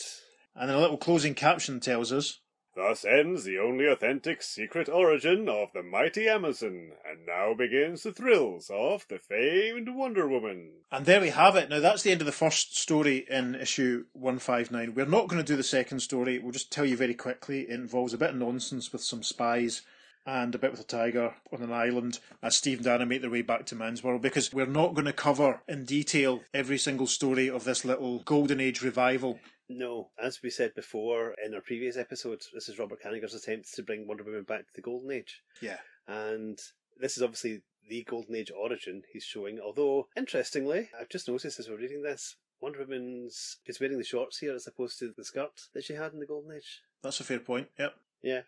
C: And then a little closing caption tells us,
E: Thus ends the only authentic secret origin of the mighty Amazon, and now begins the thrills of the famed Wonder Woman.
C: And there we have it. Now, that's the end of the first story in issue 159. We're not going to do the second story. We'll just tell you very quickly. It involves a bit of nonsense with some spies and a bit with a tiger on an island as Steve and Dana make their way back to Man's World because we're not going to cover in detail every single story of this little Golden Age revival.
B: No, as we said before in our previous episodes, this is Robert Kanigher's attempt to bring Wonder Woman back to the Golden Age.
C: Yeah.
B: And this is obviously the Golden Age origin he's showing. Although, interestingly, I've just noticed as we're reading this, Wonder Woman's is wearing the shorts here as opposed to the skirt that she had in the Golden Age.
C: That's a fair point. Yep.
B: Yeah.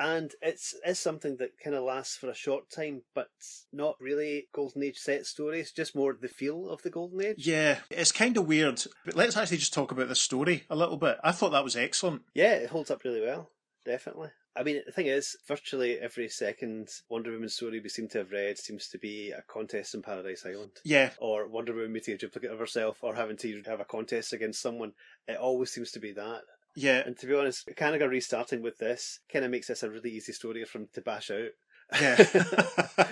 B: And it's is something that kind of lasts for a short time, but not really Golden Age set stories, just more the feel of the Golden Age.
C: Yeah, it's kind of weird. But let's actually just talk about the story a little bit. I thought that was excellent.
B: Yeah, it holds up really well, definitely. I mean, the thing is, virtually every second Wonder Woman story we seem to have read seems to be a contest in Paradise Island.
C: Yeah,
B: Or Wonder Woman meeting a duplicate of herself, or having to have a contest against someone. It always seems to be that.
C: Yeah,
B: And to be honest, Kanigher restarting with this kind of makes this a really easy story for him to bash out.
C: yeah.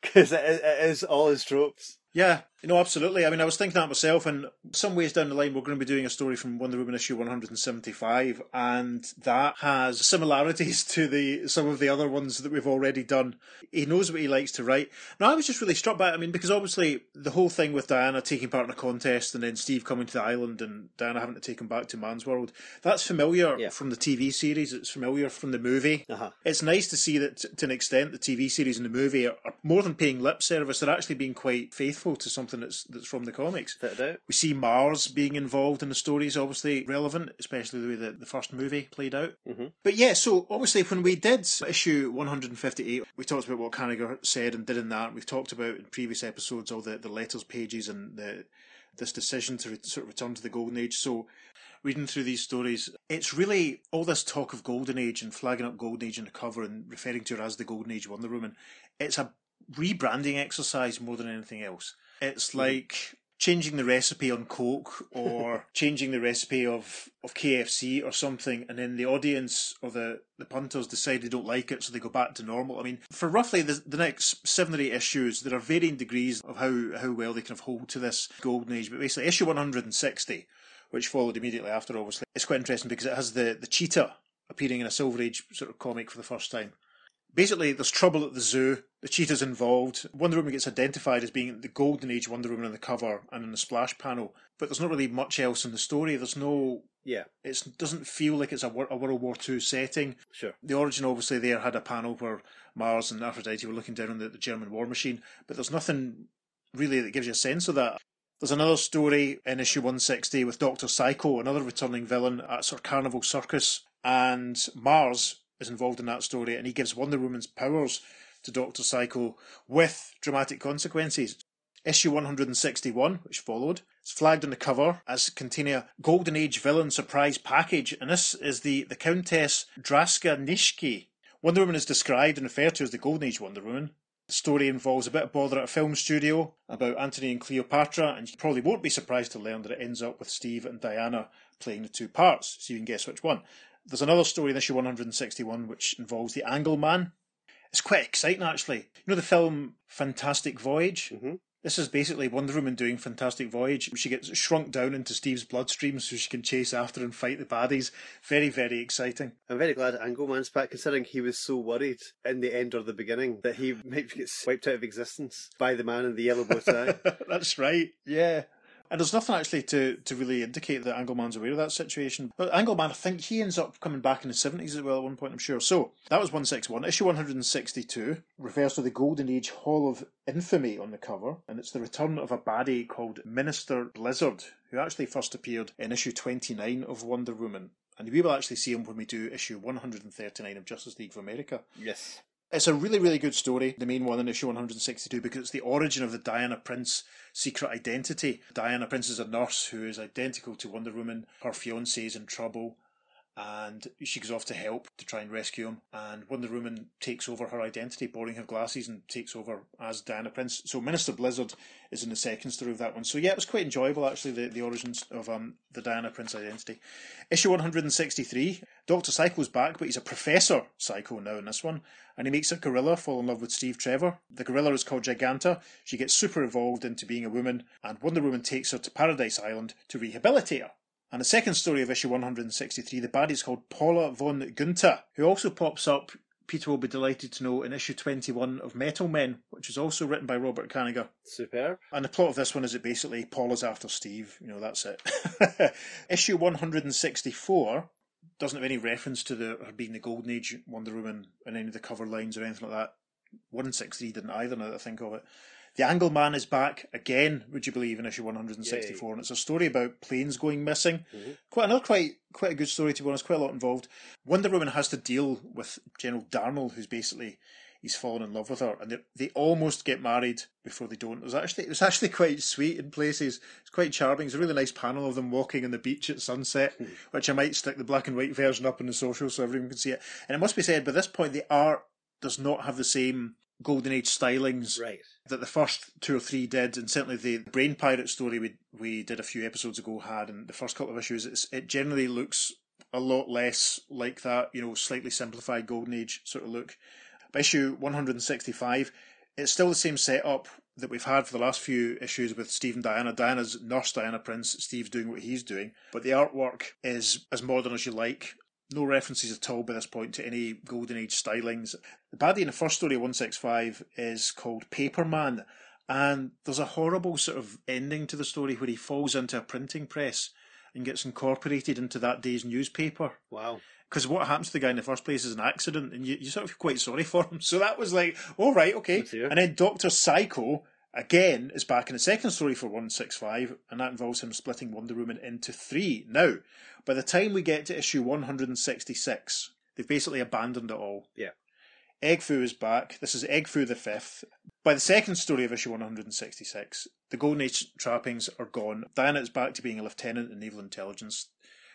B: Because it, it is all his tropes.
C: Yeah, you know, absolutely. I mean, I was thinking that myself, and some ways down the line, we're going to be doing a story from Wonder Woman issue 175, and that has similarities to the some of the other ones that we've already done. He knows what he likes to write. Now, I was just really struck by it. I mean, because obviously the whole thing with Diana taking part in a contest and then Steve coming to the island and Diana having to take him back to Man's World, that's familiar
B: Yeah.
C: from the TV series. It's familiar from the movie.
B: Uh-huh.
C: It's nice to see that, t- to an extent, the TV series and the movie are, are more than paying lip service. They're actually being quite faithful to something something that's that's from the comics.
B: Fit it out.
C: We see Mars being involved in the story is obviously relevant, especially the way that the first movie played out.
B: Mhm.
C: But yeah, so obviously when we did issue 158, we talked about what Kanigher said and did in that. We've talked about in previous episodes all the, the letters pages and the this decision to re- sort of return to the Golden Age. So reading through these stories, it's really all this talk of Golden Age and flagging up Golden Age on the cover and referring to her as the Golden Age Wonder Woman. It's a rebranding exercise more than anything else. It's like changing the recipe on Coke or changing the recipe of, of KFC or something, and then the audience or the, the punters decide they don't like it, so they go back to normal. I mean, for roughly the, the next seven or eight issues, there are varying degrees of how, how well they kind of hold to this golden age. But basically, issue 160, which followed immediately after, obviously, it's quite interesting because it has the, the cheetah appearing in a Silver Age sort of comic for the first time basically there's trouble at the zoo. The cheetah's involved. Wonder Woman gets identified as being the Golden Age Wonder Woman on the cover and in the splash panel, but there's not really much else in the story. There's no.
B: Yeah,
C: It doesn't feel like it's a, a World War II setting.
B: sure.
C: The origin, obviously, there had a panel where Mars and Aphrodite were looking down on the, the German war machine, but there's nothing really that gives you a sense of that. There's another story in issue 160 with Dr. Psycho, another returning villain at sort of Carnival Circus, and Mars is involved in that story, and he gives Wonder Woman's powers to Dr. Psycho with dramatic consequences. Issue 161, which followed, is flagged on the cover as containing a Golden Age villain surprise package, and this is the, the Countess Draska Nishki. Wonder Woman is described and referred to as the Golden Age Wonder Woman. The story involves a bit of bother at a film studio about Antony and Cleopatra, and you probably won't be surprised to learn that it ends up with Steve and Diana playing the two parts, so you can guess which one. There's another story in issue 161 which involves the Angle Man. It's quite exciting, actually. You know the film Fantastic Voyage?
B: Mhm.
C: This is basically Wonder Woman doing Fantastic Voyage. She gets shrunk down into Steve's bloodstream so she can chase after and fight the baddies. Very, very exciting.
B: I'm very glad Angleman's back, considering he was so worried in the end or the beginning that he might get wiped out of existence by the man in the yellow bow tie.
C: That's right, yeah. And there's nothing actually to, to really indicate that Angleman's aware of that situation. But Angleman, I think he ends up coming back in the 70s as well at one point, I'm sure. So, that was 161. Issue 162 refers to the Golden Age Hall of Infamy on the cover, and it's the return of a baddie called Minister Blizzard, who actually first appeared in issue 29 of Wonder Woman. And we will actually see him when we do issue 139 of Justice League of America.
B: yes.
C: It's a really, really good story, the main one in issue 162, because it's the origin of the Diana Prince secret identity. Diana Prince is a nurse who is identical to Wonder Woman. Her fiance is in trouble, and she goes off to help to try and rescue him. And Wonder Woman takes over her identity, borrowing her glasses, and takes over as Diana Prince. So Minister Blizzard is in the second story of that one. So yeah, it was quite enjoyable actually, the, the origins of um, the Diana Prince identity. Issue 163, Dr. Psycho's back, but he's a Professor Psycho now in this one, and he makes a gorilla fall in love with Steve Trevor. The gorilla is called Giganta. She gets super evolved into being a woman, and Wonder Woman takes her to Paradise Island to rehabilitate her. And the second story of issue 163, the baddie is called Paula von Gunther, who also pops up, Peter will be delighted to know, in issue 21 of Metal Men, which is also written by Robert Kanigher.
B: Superb.
C: And the plot of this one is that basically Paula's after Steve. You know, that's it. Issue 164 doesn't have any reference to the her being the Golden Age Wonder Woman in any of the cover lines or anything like that. 163 didn't either, now that I think of it. The Angle Man is back again, would you believe, in issue 164, and it's a story about planes going missing.
B: Mhm.
C: Quite another quite quite a good story to be honest, quite a lot involved. Wonder Woman has to deal with General Darnell, who's basically he's fallen in love with her, and they, they almost get married before they don't. It was actually it was actually quite sweet in places. It's quite charming. It's a really nice panel of them walking on the beach at sunset, which I might stick the black and white version up in the social so everyone can see it. And it must be said, by this point, the art does not have the same golden age stylings
B: Right.
C: That the first two or three did, and certainly the Brain Pirate story we we did a few episodes ago had, and the first couple of issues, it generally looks a lot less like that, you know, slightly simplified Golden Age sort of look. By issue 165, it's still the same setup that we've had for the last few issues with Steve and Diana. Diana's nurse Diana Prince, Steve's doing what he's doing, but the artwork is as modern as you like. No references at all by this point to any Golden Age stylings. The baddie in the first story, 165, is called Paperman, and there's a horrible sort of ending to the story where he falls into a printing press and gets incorporated into that day's newspaper.
B: Wow.
C: Because what happens to the guy in the first place is an accident, and you, you sort of feel quite sorry for him. So that was like, all right, okay. And then Doctor Psycho again is back in the second story for 165, and that involves him splitting Wonder Woman into three. Now, by the time we get to issue 166, they've basically abandoned it all.
B: Yeah.
C: Egg Fu is back. This is Egg Fu the Fifth. By the second story of issue 166, the Golden Age trappings are gone. Diana is back to being a lieutenant in naval intelligence,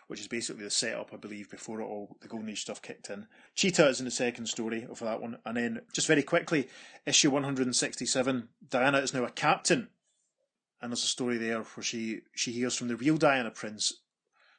C: which is basically the setup, I believe, before all the Golden Age stuff kicked in. Cheetah is in the second story of that one, and then just very quickly, issue 167, Diana is now a captain, and there's a story there where she she hears from the real Diana Prince.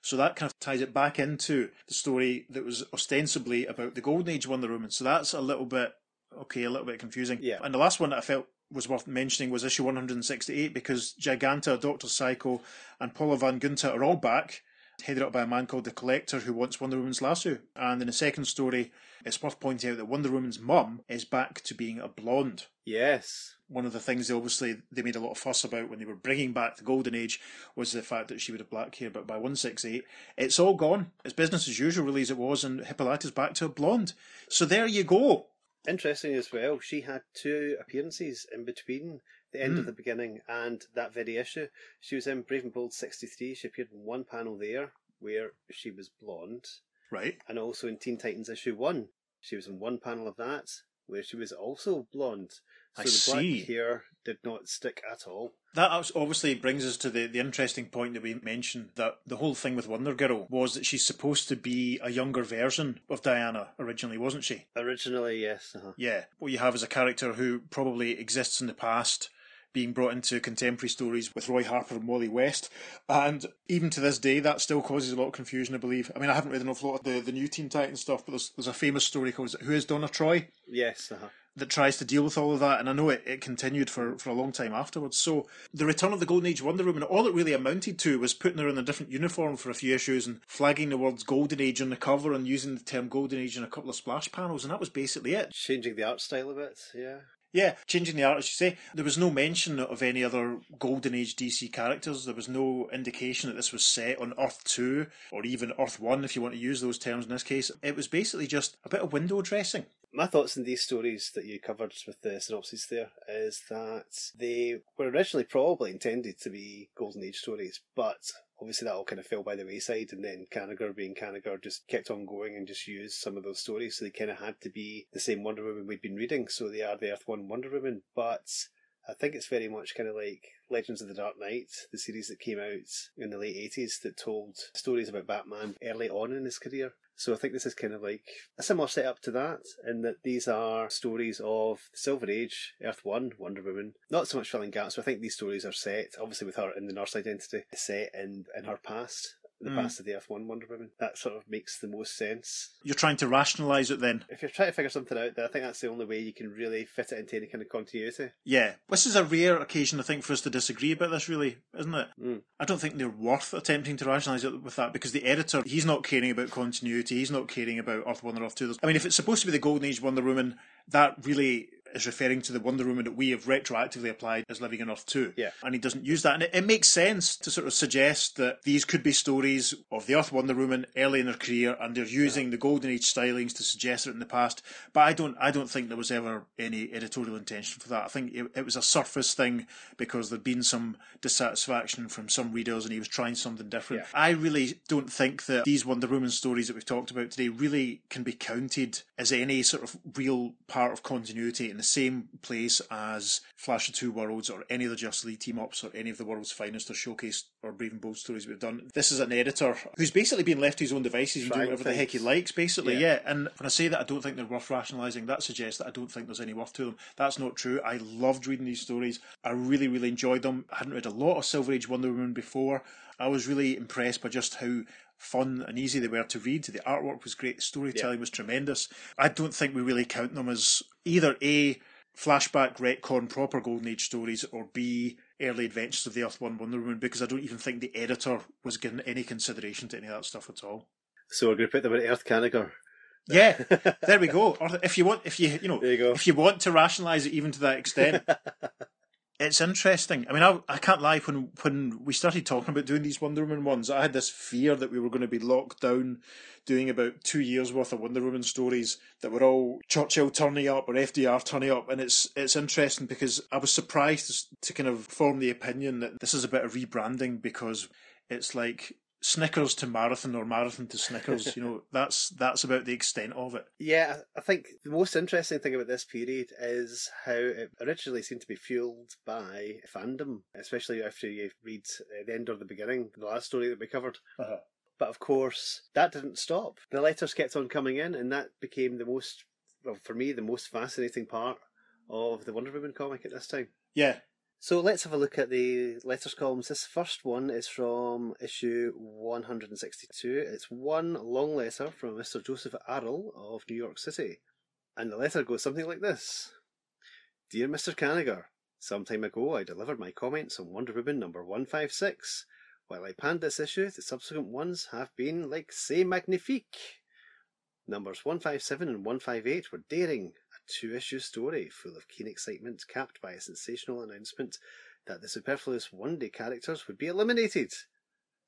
C: So that kind of ties it back into the story that was ostensibly about the Golden Age Wonder Woman. So that's a little bit okay, a little bit confusing.
B: Yeah.
C: And the last one that I felt was worth mentioning was issue 168 because Giganta, Doctor Psycho, and Paula von Gunther are all back, headed up by a man called the Collector who wants Wonder Woman's lasso. And in the second story, it's worth pointing out that Wonder Woman's mum is back to being a blonde.
B: Yes.
C: One of the things they obviously they made a lot of fuss about when they were bringing back the Golden Age was the fact that she would have black hair, but by 168, it's all gone. It's business as usual, really, as it was, and Hippolyta's back to a blonde. So there you go.
B: Interesting as well, she had two appearances in between the end of
C: Mm.
B: the beginning and that very issue. She was in Brave and Bold 63. She appeared in one panel there where she was blonde,
C: Right.
B: and also in Teen Titans issue 1. She was in one panel of that where she was also blonde. So
C: I
B: the black
C: see.
B: hair did not stick at all.
C: That obviously brings us to the, the interesting point that we mentioned that the whole thing with Wonder Girl was that she's supposed to be a younger version of Diana originally, wasn't she?
B: Originally, yes. Uh-huh.
C: Yeah. What you have is a character who probably exists in the past, being brought into contemporary stories with Roy Harper and Wally West. And even to this day, that still causes a lot of confusion, I believe. I mean, I haven't read an awful lot of the, the new Teen Titans stuff, but there's, there's a famous story called Who is Donna Troy?
B: Yes. Uh-huh.
C: That tries to deal with all of that, and I know it, it continued for, for a long time afterwards. So the return of the Golden Age Wonder Woman, all it really amounted to was putting her in a different uniform for a few issues and flagging the words Golden Age on the cover and using the term Golden Age in a couple of splash panels, and that was basically it.
B: Changing the art style a bit, yeah.
C: Yeah, changing the art, as you say. There was no mention of any other Golden Age DC characters. There was no indication that this was set on Earth 2 or even Earth 1, if you want to use those terms in this case. It was basically just a bit of window dressing.
B: My thoughts on these stories that you covered with the synopsis there is that they were originally probably intended to be Golden Age stories, but obviously that all kind of fell by the wayside, and then Kanigher being Kanigher just kept on going and just used some of those stories, so they kind of had to be the same Wonder Woman we'd been reading, so they are the Earth 1 Wonder Woman, but I think it's very much kind of like Legends of the Dark Knight, the series that came out in the late 80s that told stories about Batman early on in his career. So I think this is kind of like a similar setup to that, in that these are stories of the Silver Age, Earth One, Wonder Woman. Not so much filling gaps, but I think these stories are set, obviously with her in the nurse identity, set in, in her past, the
C: Mm.
B: past of the Earth One Wonder Woman. That sort of makes the most sense.
C: You're trying to rationalise it then.
B: If you're trying to figure something out, then I think that's the only way you can really fit it into any kind of continuity.
C: Yeah, this is a rare occasion, I think, for us to disagree about this, really, isn't it?
B: Mm.
C: I don't think they're worth attempting to rationalise it with that because the editor, he's not caring about continuity, he's not caring about Earth 1 or Earth 2. I mean, if it's supposed to be the Golden Age Wonder Woman, that really is referring to the Wonder Woman that we have retroactively applied as living on Earth 2.
B: Yeah.
C: And he doesn't use that. And it, it makes sense to sort of suggest that these could be stories of the Earth Wonder Woman early in her career and they're using the Golden Age stylings to suggest it in the past. But I don't I don't think there was ever any editorial intention for that. I think it, it was a surface thing because there'd been some dissatisfaction from some readers and he was trying something different.
B: Yeah.
C: I really don't think that these Wonder Woman stories that we've talked about today really can be counted as any sort of real part of continuity in the same place as Flash of Two Worlds or any of the Justice League team ups or any of the world's finest or showcase or Brave and Bold stories we've done. This is an editor who's basically been left to his own devices and do whatever the heck he likes, basically.
B: Yeah.
C: Yeah. And when I say that I don't think they're worth rationalising, that suggests that I don't think there's any worth to them. That's not true. I loved reading these stories. I really, really enjoyed them. I hadn't read a lot of Silver Age Wonder Woman before. I was really impressed by just how fun and easy they were to read. The artwork was great. The storytelling was tremendous. I don't think we really count them as either A, flashback, retcon, proper Golden Age stories, or B, early adventures of the Earth One Wonder Woman, because I don't even think the editor was given any consideration to any of that stuff at all.
B: So we're going to put them in Earth Kanigher.
C: Yeah, there we go. Or if you want, if you you know,
B: There you go.
C: if you want to rationalise it even to that extent, it's interesting. I mean, I, I can't lie. When when we started talking about doing these Wonder Woman ones, I had this fear that we were going to be locked down doing about two years worth of Wonder Woman stories that were all Churchill turning up or FDR turning up, and it's it's interesting because I was surprised to kind of form the opinion that this is a bit of rebranding because it's like Snickers to marathon or marathon to Snickers. you know, that's that's about the extent of it.
B: Yeah, I think the most interesting thing about this period is how it originally seemed to be fueled by fandom, especially after you read the end or the beginning, the last story that we covered.
C: Uh-huh.
B: But of course, that didn't stop. The letters kept on coming in, and that became the most, well, for me, the most fascinating part of the Wonder Woman comic at this time.
C: Yeah,
B: so let's have a look at the letters columns. This first one is from issue 162. It's one long letter from Mr. Joseph Arrell of New York City. And the letter goes something like this Dear Mr. Kanigher, some time ago I delivered my comments on Wonder Woman number 156. While I panned this issue, the subsequent ones have been, like, c'est magnifique. Numbers 157 and 158 were daring, two issue story full of keen excitement, capped by a sensational announcement that the superfluous one day characters would be eliminated.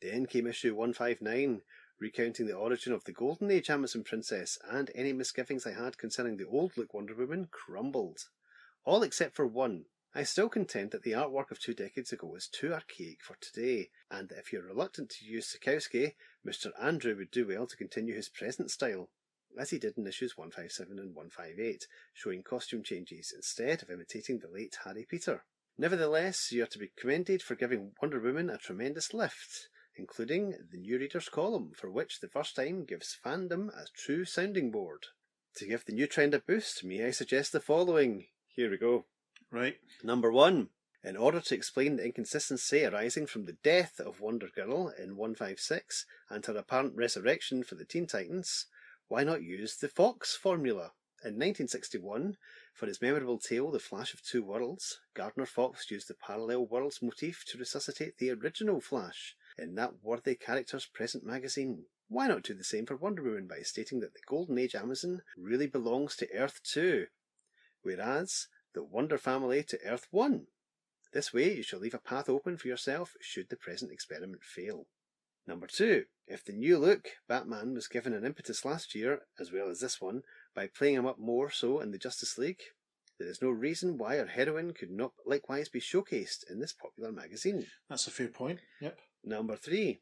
B: Then came issue 159, recounting the origin of the Golden Age Amazon Princess, and any misgivings I had concerning the old look Wonder Woman crumbled. All except for one. I still contend that the artwork of two decades ago is too archaic for today, and that if you're reluctant to use Sekowsky, Mr. Andru would do well to continue his present style as he did in issues 157 and 158, showing costume changes instead of imitating the late Harry Peter. Nevertheless, you are to be commended for giving Wonder Woman a tremendous lift, including the New Readers column, for which the first time gives fandom a true sounding board. To give the new trend a boost, may I suggest the following? Here we go.
C: Right.
B: Number one. In order to explain the inconsistency arising from the death of Wonder Girl in 156 and her apparent resurrection for the Teen Titans, why not use the Fox formula? In 1961, for his memorable tale The Flash of Two Worlds, Gardner Fox used the parallel worlds motif to resuscitate the original Flash in that worthy character's present magazine. Why not do the same for Wonder Woman by stating that the Golden Age Amazon really belongs to Earth 2, whereas the Wonder Family to Earth 1? This way you shall leave a path open for yourself should the present experiment fail. Number two, if the new look, Batman, was given an impetus last year, as well as this one, by playing him up more so in the Justice League, there is no reason why our heroine could not likewise be showcased in this popular magazine.
C: That's a fair point. Yep.
B: Number three,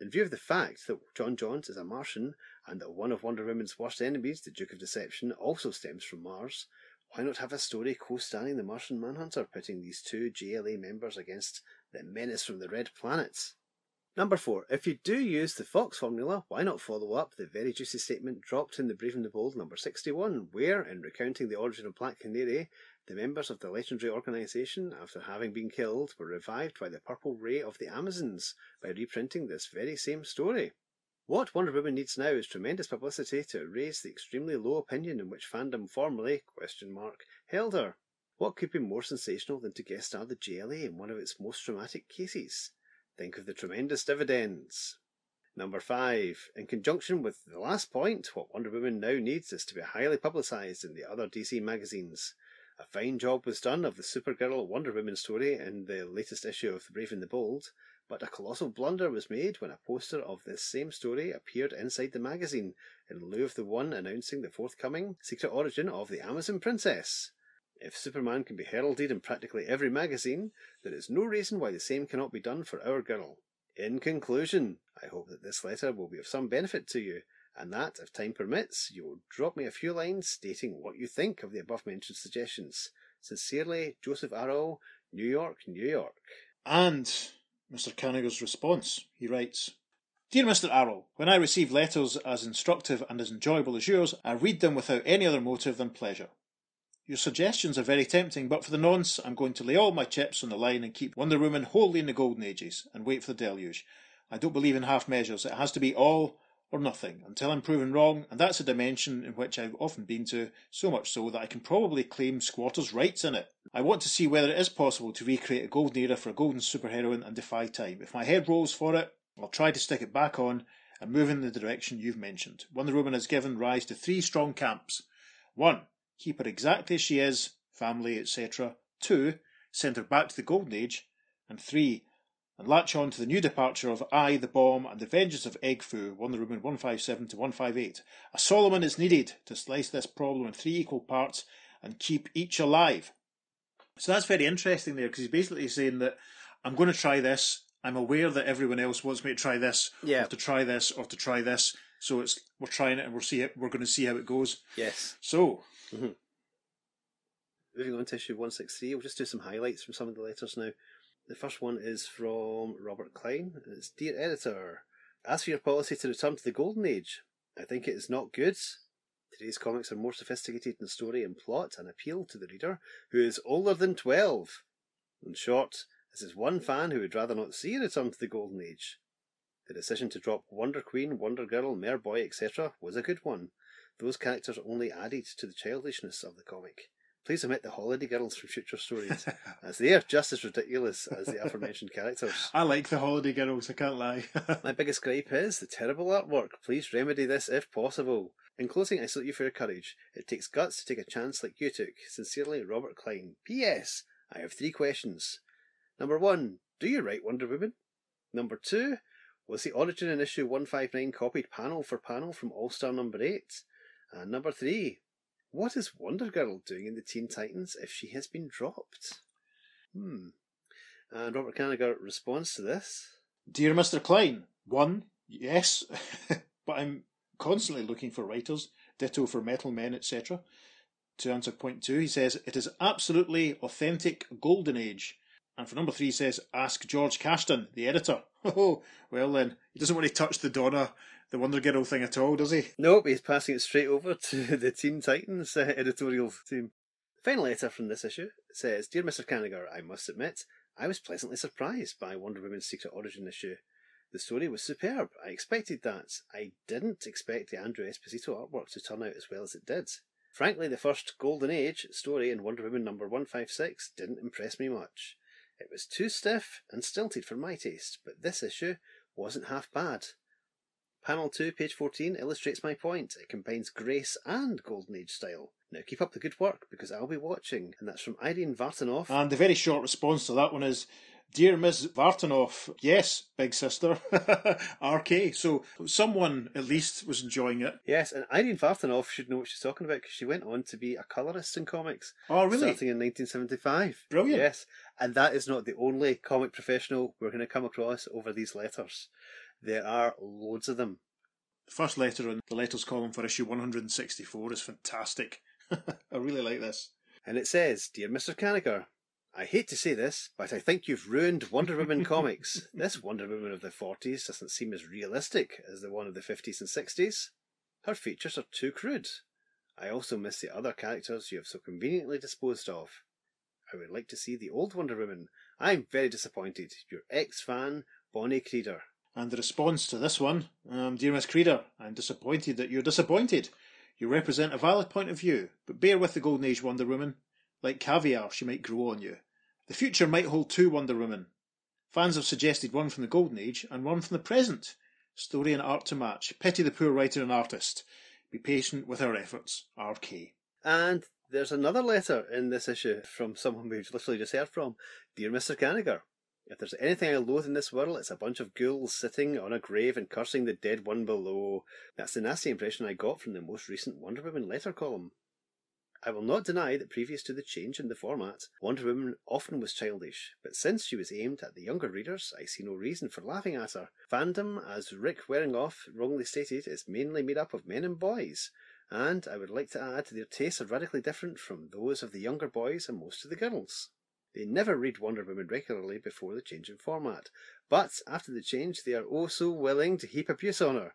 B: in view of the fact that John Jones is a Martian and that one of Wonder Woman's worst enemies, the Duke of Deception, also stems from Mars, why not have a story co-starring the Martian Manhunter pitting these two JLA members against the menace from the Red Planet? Number four, if you do use the Fox formula, why not follow up the very juicy statement dropped in the Brave and the Bold number 61, where, in recounting the origin of Black Canary, the members of the legendary organisation, after having been killed, were revived by the purple ray of the Amazons by reprinting this very same story. What Wonder Woman needs now is tremendous publicity to erase the extremely low opinion in which fandom formerly, question mark, held her. What could be more sensational than to guest star the JLA in one of its most dramatic cases? Think of the tremendous dividends. Number five, in conjunction with the last point, what Wonder Woman now needs is to be highly publicised in the other DC magazines. A fine job was done of the Supergirl Wonder Woman story in the latest issue of The Brave and the Bold, but a colossal blunder was made when a poster of this same story appeared inside the magazine in lieu of the one announcing the forthcoming secret origin of the Amazon Princess. If Superman can be heralded in practically every magazine, there is no reason why the same cannot be done for our girl. In conclusion, I hope that this letter will be of some benefit to you, and that, if time permits, you will drop me a few lines stating what you think of the above mentioned suggestions. Sincerely, Joseph Arrow, New York, New York.
C: And Mr. Kanigher's response, he writes, Dear Mr. Arrow, when I receive letters as instructive and as enjoyable as yours, I read them without any other motive than pleasure. Your suggestions are very tempting, but for the nonce, I'm going to lay all my chips on the line and keep Wonder Woman wholly in the golden ages and wait for the deluge. I don't believe in half measures. It has to be all or nothing until I'm proven wrong, and that's a dimension in which I've often been to, so much so that I can probably claim squatters' rights in it. I want to see whether it is possible to recreate a golden era for a golden superheroine and defy time. If my head rolls for it, I'll try to stick it back on and move in the direction you've mentioned. Wonder Woman has given rise to three strong camps. One, keep her exactly as she is, family, etc. Two, send her back to the Golden Age, and three, and latch on to the new departure of I, the Bomb, and the Vengeance of Egg Fu, Wonder Woman 157 to 158. A Solomon is needed to slice this problem in three equal parts and keep each alive. So that's very interesting there because he's basically saying that I'm going to try this. I'm aware that everyone else wants me to try this,
B: Yeah.
C: or to try this, or to try this. So it's we're trying it and we're see it. We're going to see how it goes.
B: Yes.
C: So Mm-hmm.
B: Moving on to issue 163, we'll just do some highlights from some of the letters now. The first one is from Robert Klein. It's Dear Editor, As for your policy to return to the Golden Age, I think it is not good. Today's comics are more sophisticated in story and plot and appeal to the reader who is older than 12. In short, this is one fan who would rather not see a return to the Golden Age. The decision to drop Wonder Queen, Wonder Girl, Mer-Boy, etc. was a good one. Those characters only added to the childishness of the comic. Please omit the holiday girls from future stories, as they are just as ridiculous as the aforementioned characters.
C: I like the Holiday Girls. I can't lie.
B: My biggest gripe is the terrible artwork. Please remedy this if possible. In closing, I salute you for your courage. It takes guts to take a chance like you took. Sincerely, Robert Klein. P.S. I have three questions. Number one, do you write Wonder Woman? Number two, was the origin in issue 159 copied panel for panel from All Star number 8? And number three, what is Wonder Girl doing in the Teen Titans if she has been dropped? Hmm. And Robert Kanigher responds to this.
C: Dear Mr. Klein, one, yes, but I'm constantly looking for writers, ditto for Metal Men, etc. To answer point two, he says, it is absolutely authentic golden age. And for number three, he says, ask George Kashdan, the editor. Oh, well then, he doesn't want to touch the Donna, the Wonder Girl thing at all, does he?
B: Nope, he's passing it straight over to the Teen Titans uh, editorial team. The final letter from this issue says Dear Mr. Kanigher, I must admit, I was pleasantly surprised by Wonder Woman's Secret Origin issue. The story was superb. I expected that. I didn't expect the Andru Esposito artwork to turn out as well as it did. Frankly, the first Golden Age story in Wonder Woman number 156 didn't impress me much. It was too stiff and stilted for my taste, but this issue wasn't half bad. Panel 2, page 14, illustrates my point. It combines grace and Golden Age style. Now keep up the good work because I'll be watching. And that's from Irene Vartanoff.
C: And the very short response to that one is, Dear Ms. Vartanoff, yes, big sister, RK. So someone at least was enjoying it.
B: yes, and Irene Vartanoff should know what she's talking about because she went on to be a colourist in comics.
C: Oh, really?
B: Starting in 1975.
C: Brilliant.
B: Yes, and that is not the only comic professional we're going to come across over these letters. There are loads of them.
C: The first letter in the letters column for issue 164 is fantastic. I really like this.
B: And it says, Dear Mr. Kanigher, I hate to say this, but I think you've ruined Wonder Woman comics. This Wonder Woman of the 40s doesn't seem as realistic as the one of the 50s and 60s. Her features are too crude. I also miss the other characters you have so conveniently disposed of. I would like to see the old Wonder Woman. I'm very disappointed. Your ex-fan, Bonnie Creeder.
C: And the response to this one, um, Dear Miss Creeder, I'm disappointed that you're disappointed. You represent a valid point of view, but bear with the Golden Age Wonder Woman. Like caviar, she might grow on you. The future might hold two Wonder Women. Fans have suggested one from the Golden Age and one from the present. Story and art to match. Pity the poor writer and artist. Be patient with our efforts. RK.
B: And there's another letter in this issue from someone we've literally just heard from. Dear Mr. Kanigher, if there's anything I loathe in this world, it's a bunch of ghouls sitting on a grave and cursing the dead one below. That's the nasty impression I got from the most recent Wonder Woman letter column. I will not deny that previous to the change in the format, Wonder Woman often was childish, but since she was aimed at the younger readers, I see no reason for laughing at her. Fandom, as Rick Waringoff wrongly stated, is mainly made up of men and boys, and I would like to add their tastes are radically different from those of the younger boys and most of the girls. They never read Wonder Woman regularly before the change in format, but after the change they are oh so willing to heap abuse on her.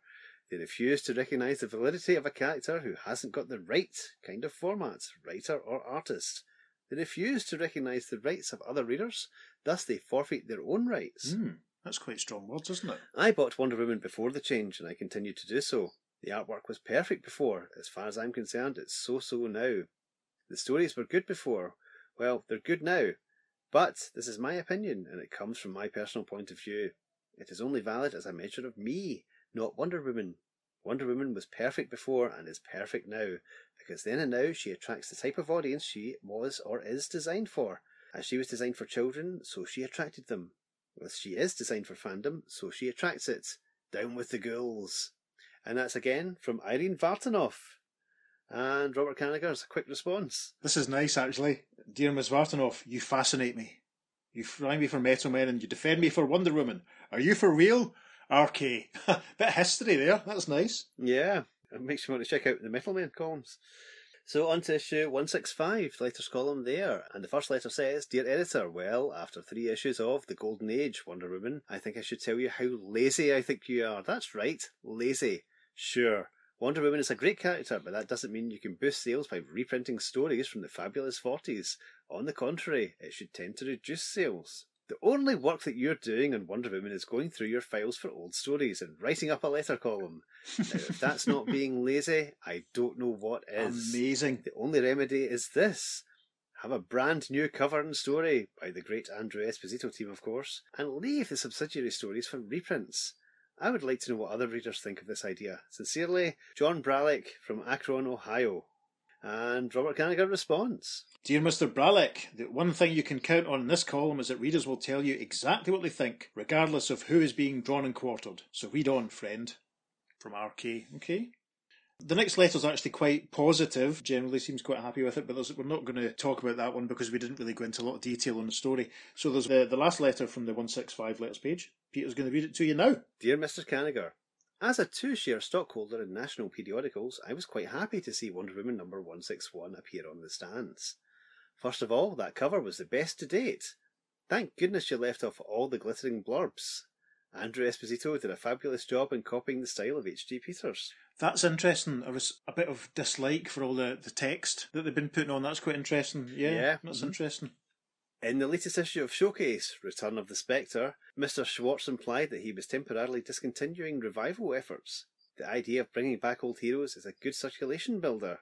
B: They refuse to recognise the validity of a character who hasn't got the right kind of format, writer or artist. They refuse to recognise the rights of other readers, thus they forfeit their own rights.
C: Hmm, that's quite strong words, isn't it?
B: I bought Wonder Woman before the change, and I continue to do so. The artwork was perfect before. As far as I'm concerned, it's so so now. The stories were good before. Well, they're good now. But this is my opinion, and it comes from my personal point of view. It is only valid as a measure of me, not Wonder Woman. Wonder Woman was perfect before and is perfect now, because then and now she attracts the type of audience she was or is designed for. As she was designed for children, so she attracted them. As she is designed for fandom, so she attracts it. Down with the ghouls. And that's again from Irene Vartanoff. And Robert Kanigher's a quick response.
C: This is nice, actually. Dear Miss Vartanoff, you fascinate me. You fry me for Metal Men and you defend me for Wonder Woman. Are you for real? RK. Bit of history there. That's nice.
B: Yeah, it makes me want to check out the Metal Men columns. So on to issue 165, letters column there. And the first letter says, Dear Editor, well, after three issues of The Golden Age Wonder Woman, I think I should tell you how lazy I think you are. That's right, lazy. Sure, Wonder Woman is a great character, but that doesn't mean you can boost sales by reprinting stories from the fabulous 40s. On the contrary, it should tend to reduce sales. The only work that you're doing on Wonder Woman is going through your files for old stories and writing up a letter column. Now, if that's not being lazy, I don't know what is.
C: Amazing.
B: The only remedy is this. Have a brand new cover and story by the great Andru Esposito team, of course, and leave the subsidiary stories for reprints. I would like to know what other readers think of this idea. Sincerely, John Bralick from Akron, Ohio. And Robert Kanigher responds.
C: Dear Mr. Bralick, the one thing you can count on in this column is that readers will tell you exactly what they think, regardless of who is being drawn and quartered. So read on, friend. From RK. Okay. The next letter is actually quite positive. Generally seems quite happy with it, but we're not going to talk about that one because we didn't really go into a lot of detail on the story. So there's the, the last letter from the 165 letters page. Peter's going to read it to you now.
B: Dear Mr. Kanigher, as a two share stockholder in national periodicals, I was quite happy to see Wonder Woman number 161 appear on the stands. First of all, that cover was the best to date. Thank goodness you left off all the glittering blurbs. Andru Esposito did a fabulous job in copying the style of H.G. Peters.
C: That's interesting. There was a bit of dislike for all the, the text that they've been putting on. That's quite interesting. Yeah,
B: Yeah.
C: that's
B: Mhm.
C: interesting.
B: In the latest issue of Showcase, Return of the Spectre, Mr. Schwartz implied that he was temporarily discontinuing revival efforts. The idea of bringing back old heroes is a good circulation builder.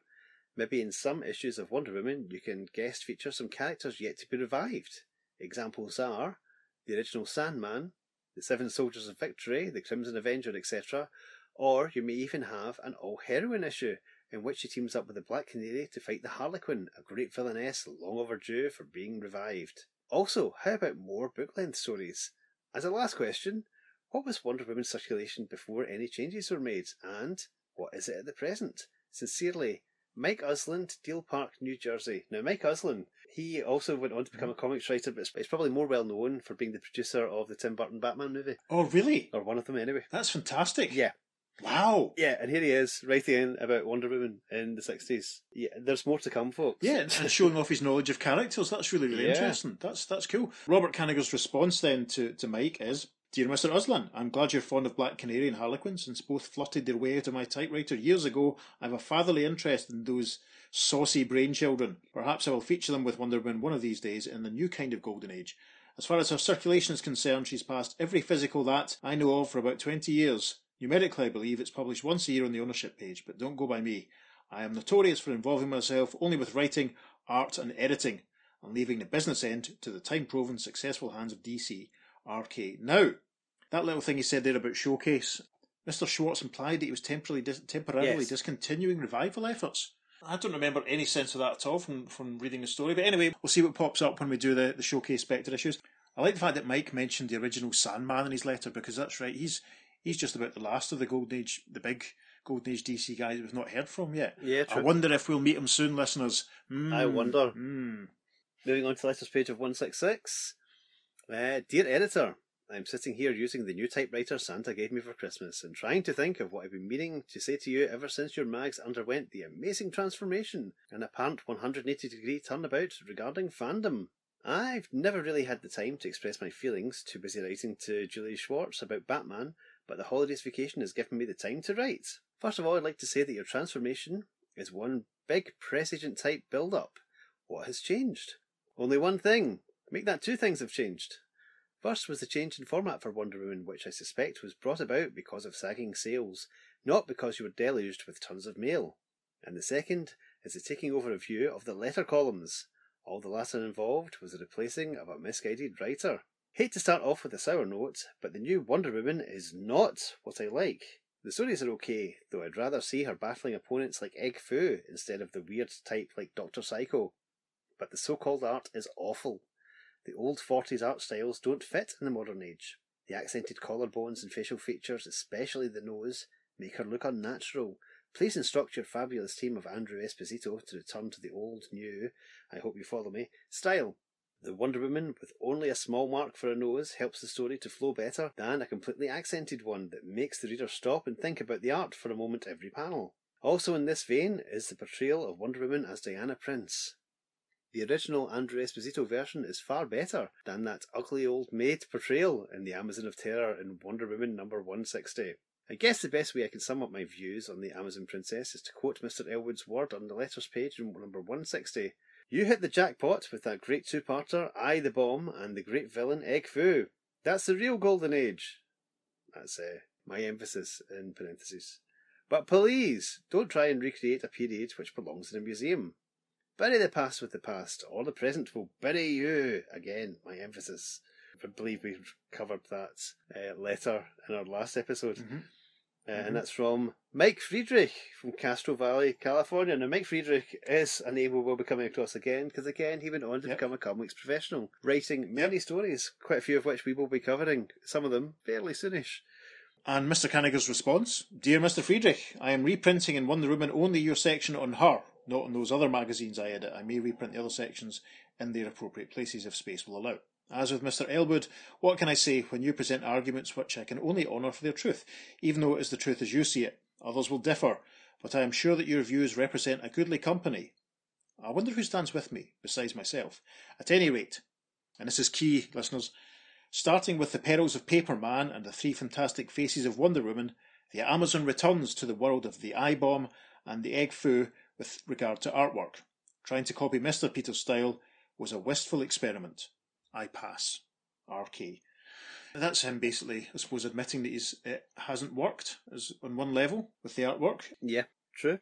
B: Maybe in some issues of Wonder Woman you can guest feature some characters yet to be revived. Examples are the original Sandman, the Seven Soldiers of Victory, the Crimson Avenger, etc. Or you may even have an all heroine issue in which she teams up with the Black Canary to fight the Harlequin, a great villainess long overdue for being revived. Also, how about more book length stories? As a last question, what was Wonder Woman's circulation before any changes were made, and what is it at the present? Sincerely, Mike Uslan, Deal Park, New Jersey. Now, Mike Uslan, he also went on to become mm-hmm. a comics writer, but he's probably more well known for being the producer of the Tim Burton Batman movie,
C: Oh, really?
B: or one of them anyway.
C: That's fantastic.
B: Yeah.
C: Wow.
B: Yeah, and here he is writing in about Wonder Woman in the 60s. Yeah, there's more to come, folks.
C: Yeah, and showing off his knowledge of characters. That's really, really
B: Yeah.
C: interesting. That's that's cool. Robert Kanigher's response then to, to Mike is Dear Mr. Uslan, I'm glad you're fond of Black Canary and Harlequin, since both flirted their way out of my typewriter years ago. I have a fatherly interest in those saucy brain children. Perhaps I will feature them with Wonder Woman one of these days in the new kind of golden age. As far as her circulation is concerned, she's passed every physical that I know of for about 20 years. Numerically, I believe it's published once a year on the ownership page, but don't go by me. I am notorious for involving myself only with writing, art, and editing, and leaving the business end to the time proven successful hands of DC RK. Now, that little thing he said there about Showcase, Mr. Schwartz implied that he was temporarily, dis- temporarily
B: Yes.
C: discontinuing revival efforts. I don't remember any sense of that at all from, from reading the story, but anyway, we'll see what pops up when we do the, the Showcase Spectre issues. I like the fact that Mike mentioned the original Sandman in his letter because that's right. He's he's just about the last of the Golden Age, the big Golden Age DC guys we've not heard from yet.
B: Yeah,
C: I wonder if we'll meet him soon, listeners.
B: I
C: Mm,
B: wonder.
C: mm.
B: Moving on to the letters page of 166. Uh, Dear Editor, I'm sitting here using the new typewriter Santa gave me for Christmas and trying to think of what I've been meaning to say to you ever since your mags underwent the amazing transformation and apparent 180 degree turnabout regarding fandom. I've never really had the time to express my feelings, too busy writing to Julie Schwartz about Batman, but the holidays vacation has given me the time to write. First of all, I'd like to say that your transformation is one big press agent type build up. What has changed? Only one thing. Make that two things have changed. First was the change in format for Wonder Woman, which I suspect was brought about because of sagging sales, not because you were deluged with tons of mail. And the second is the taking over of view of the letter columns. All the latter involved was the replacing of a misguided writer. Hate to start off with a sour note, but the new Wonder Woman is not what I like. The stories are okay, though I'd rather see her battling opponents like Egg Fu instead of the weird type like Dr. Psycho. But the so called art is awful. The old 40s art styles don't fit in the modern age. The accented collarbones and facial features, especially the nose, make her look unnatural. Please instruct your fabulous team of Andru Esposito to return to the old, new, I hope you follow me, style. The Wonder Woman with only a small mark for a nose helps the story to flow better than a completely accented one that makes the reader stop and think about the art for a moment every panel. Also in this vein is the portrayal of Wonder Woman as Diana Prince. The original Andru Esposito version is far better than that ugly old maid portrayal in The Amazon of Terror in Wonder Woman number 160. I guess the best way I can sum up my views on the Amazon Princess is to quote Mr. Elwood's word on the letters page in number 160. You hit the jackpot with that great two-parter, I the Bomb, and the great villain Egg Fu. That's the real golden age. That's uh, my emphasis in parentheses. But please, don't try and recreate a period which belongs in a museum. Bury the past with the past, or the present will bury you. Again, my emphasis. I believe we covered that uh, letter in our last episode.
C: Mm-hmm.
B: Uh,
C: Mhm.
B: And that's from Mike Friedrich from Castro Valley, California. Now, Mike Friedrich is a name we will be coming across again because, again, he went on to
C: Yep.
B: become a comics professional, writing many stories, quite a few of which we will be covering, some of them fairly soonish.
C: And Mr. Kanigher's response Dear Mr. Friedrich, I am reprinting in Wonder Woman only your section on her, not on those other magazines I edit. I may reprint the other sections in their appropriate places if space will allow. As with Mr. Elwood, what can I say when you present arguments which I can only honour for their truth, even though it is the truth as you see it? Others will differ, but I am sure that your views represent a goodly company. I wonder who stands with me, besides myself. At any rate, and this is key, listeners, Starting with the perils of Paper Man and the three fantastic faces of Wonder Woman, the Amazon returns to the world of the eye bomb and the Egg Fu with regard to artwork. Trying to copy Mr. Peter's style was a wistful experiment. I pass. RK. That's him basically, I suppose, admitting that he's, it hasn't worked as on one level with the artwork.
B: Yeah, true.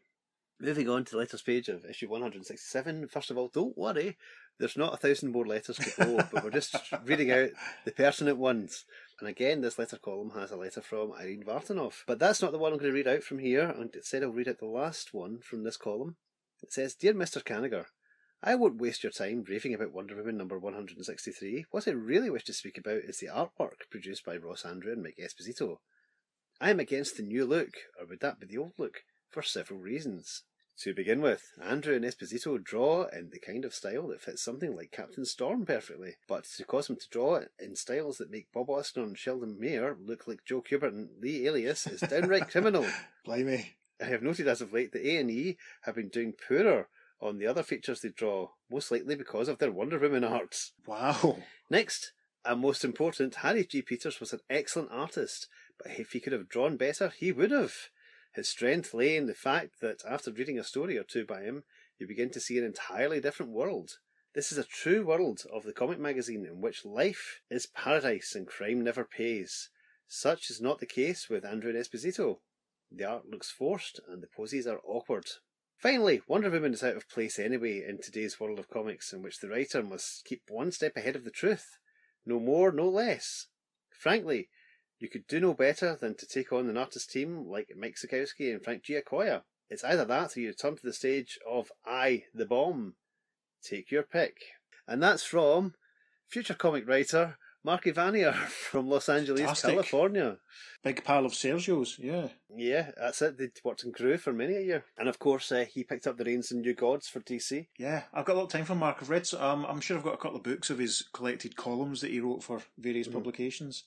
B: Moving on to the letters page of issue 167. First of all, don't worry, there's not a thousand more letters to go, but we're just reading out the pertinent ones. And again, this letter column has a letter from Irene Vartanoff. But that's not the one I'm going to read out from here. And instead, I'll read out the last one from this column. It says, Dear Mr. Kanigher, I won't waste your time raving about Wonder Woman number 163. What I really wish to speak about is the artwork produced by Ross Andru and Mike Esposito. I am against the new look, or would that be the old look, for several reasons. To begin with, Andru and Esposito draw in the kind of style that fits something like Captain Storm perfectly, but to cause them to draw in styles that make Bob Oksner and Sheldon Mayer look like Joe Kubert and Lee Elias is downright criminal.
C: Blimey.
B: I have noted as of late that A&E have been doing poorer on the other features they draw, most likely because of their Wonder Woman arts.
C: Wow.
B: Next, and most important, Harry G. Peters was an excellent artist, but if he could have drawn better, he would have. His strength lay in the fact that after reading a story or two by him, you begin to see an entirely different world. This is a true world of the comic magazine in which life is paradise and crime never pays. Such is not the case with Andru and Esposito. The art looks forced and the poses are awkward. Finally, Wonder Woman is out of place anyway in today's world of comics in which the writer must keep one step ahead of the truth. No more, no less. Frankly, you could do no better than to take on an artist team like Mike Sekowsky and Frank Giacoia. It's either that or you return to the stage of I, the Bomb. Take your pick. And that's from future comic writer Mark Evanier from Los Angeles,
C: Fantastic.
B: California.
C: Big pal of Sergio's, yeah.
B: Yeah, that's it. They'd worked in Groo for many a year. And of course, uh, he picked up the reins in New Gods for DC.
C: Yeah, I've got a lot of time for Mark. I've read, um, I'm sure I've got a couple of books of his collected columns that he wrote for various
B: Mhm.
C: publications.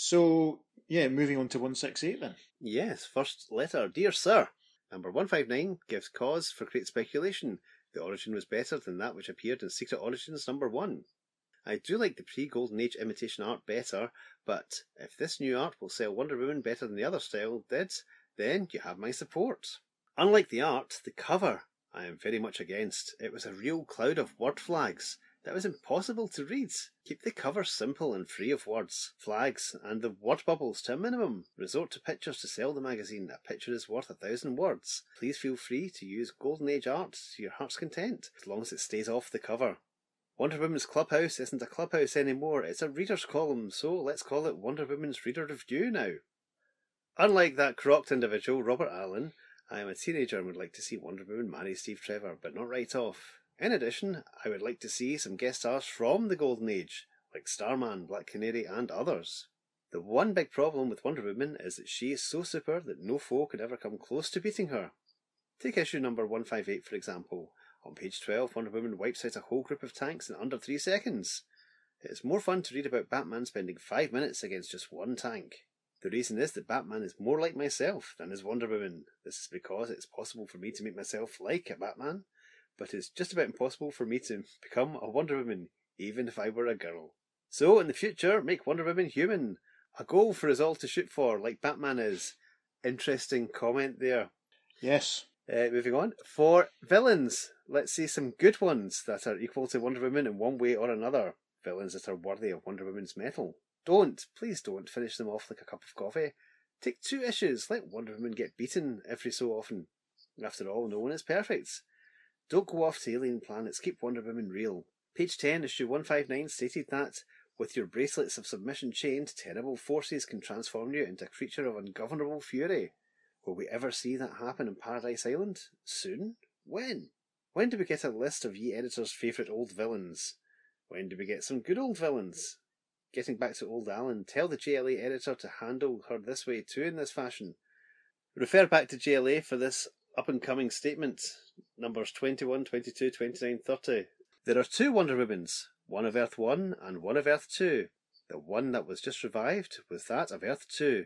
C: So, yeah, moving on to 168 then.
B: Yes, first letter. Dear Sir, number 159 gives cause for great speculation. The origin was better than that which appeared in Secret Origins number 1. I do like the pre Golden Age imitation art better, but if this new art will sell Wonder Woman better than the other style did, then you have my support. Unlike the art, the cover I am very much against. It was a real cloud of word flags that was impossible to read. Keep the cover simple and free of words, flags, and the word bubbles to a minimum. Resort to pictures to sell the magazine. A picture is worth a thousand words. Please feel free to use Golden Age art to your heart's content, as long as it stays off the cover. Wonder Woman's Clubhouse isn't a clubhouse anymore, it's a reader's column, so let's call it Wonder Woman's Reader Review now. Unlike that crocked individual, Robert Allen, I am a teenager and would like to see Wonder Woman marry Steve Trevor, but not right off. In addition, I would like to see some guest stars from the Golden Age, like Starman, Black Canary, and others. The one big problem with Wonder Woman is that she is so super that no foe could ever come close to beating her. Take issue number 158 for example. On page 12, Wonder Woman wipes out a whole group of tanks in under 3 seconds. It is more fun to read about Batman spending 5 minutes against just one tank. The reason is that Batman is more like myself than is Wonder Woman. This is because it's possible for me to make myself like a Batman, but it's just about impossible for me to become a Wonder Woman, even if I were a girl. So, in the future, make Wonder Woman human. A goal for us all to shoot for, like Batman is. Interesting comment there.
C: Yes.
B: Uh, moving on. For villains, let's see some good ones that are equal to Wonder Woman in one way or another. Villains that are worthy of Wonder Woman's metal. Don't, please don't finish them off like a cup of coffee. Take two issues, let Wonder Woman get beaten every so often. After all, no one is perfect. Don't go off to alien planets, keep Wonder Woman real. Page 10, issue 159 stated that, with your bracelets of submission chained, terrible forces can transform you into a creature of ungovernable fury. Will we ever see that happen in Paradise Island? Soon? When? When do we get a list of ye editors' favourite old villains? When do we get some good old villains? Getting back to old Alan, tell the JLA editor to handle her this way too in this fashion. Refer back to JLA for this up and coming statements numbers 21, 22, 29, 30. There are two Wonder Womans, one of Earth 1 and one of Earth 2. The one that was just revived was that of Earth 2.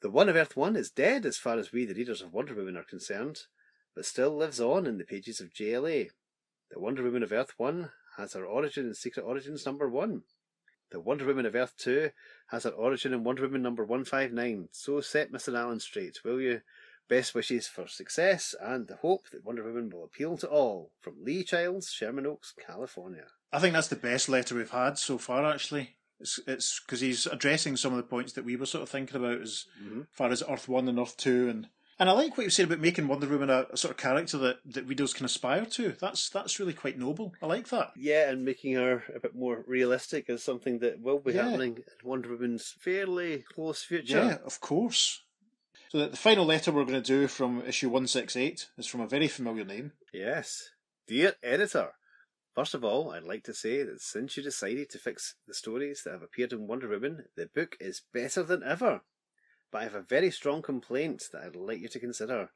B: The one of Earth 1 is dead as far as we, the readers of Wonder Woman, are concerned, but still lives on in the pages of JLA. The Wonder Woman of Earth 1 has her origin in Secret Origins number 1. The Wonder Woman of Earth 2 has her origin in Wonder Woman number 159. So set Mr. Allen straight, will you? Best wishes for success and the hope that Wonder Woman will appeal to all. From Lee Childs, Sherman Oaks, California.
C: I think that's the best letter we've had so far, actually. It's it's because he's addressing some of the points that we were sort of thinking about as
B: Mhm.
C: far as Earth One and Earth Two, and and I like what you said about making Wonder Woman a, a sort of character that, that readers can aspire to. That's that's really quite noble. I like that.
B: Yeah, and making her a bit more realistic is something that will be
C: Yeah.
B: happening in Wonder Woman's fairly close future.
C: Yeah, of course. So the, the final letter we're going to do from issue one six eight is from a very familiar name.
B: Yes. Dear editor, first of all, I'd like to say that since you decided to fix the stories that have appeared in Wonder Woman, the book is better than ever. But I have a very strong complaint that I'd like you to consider.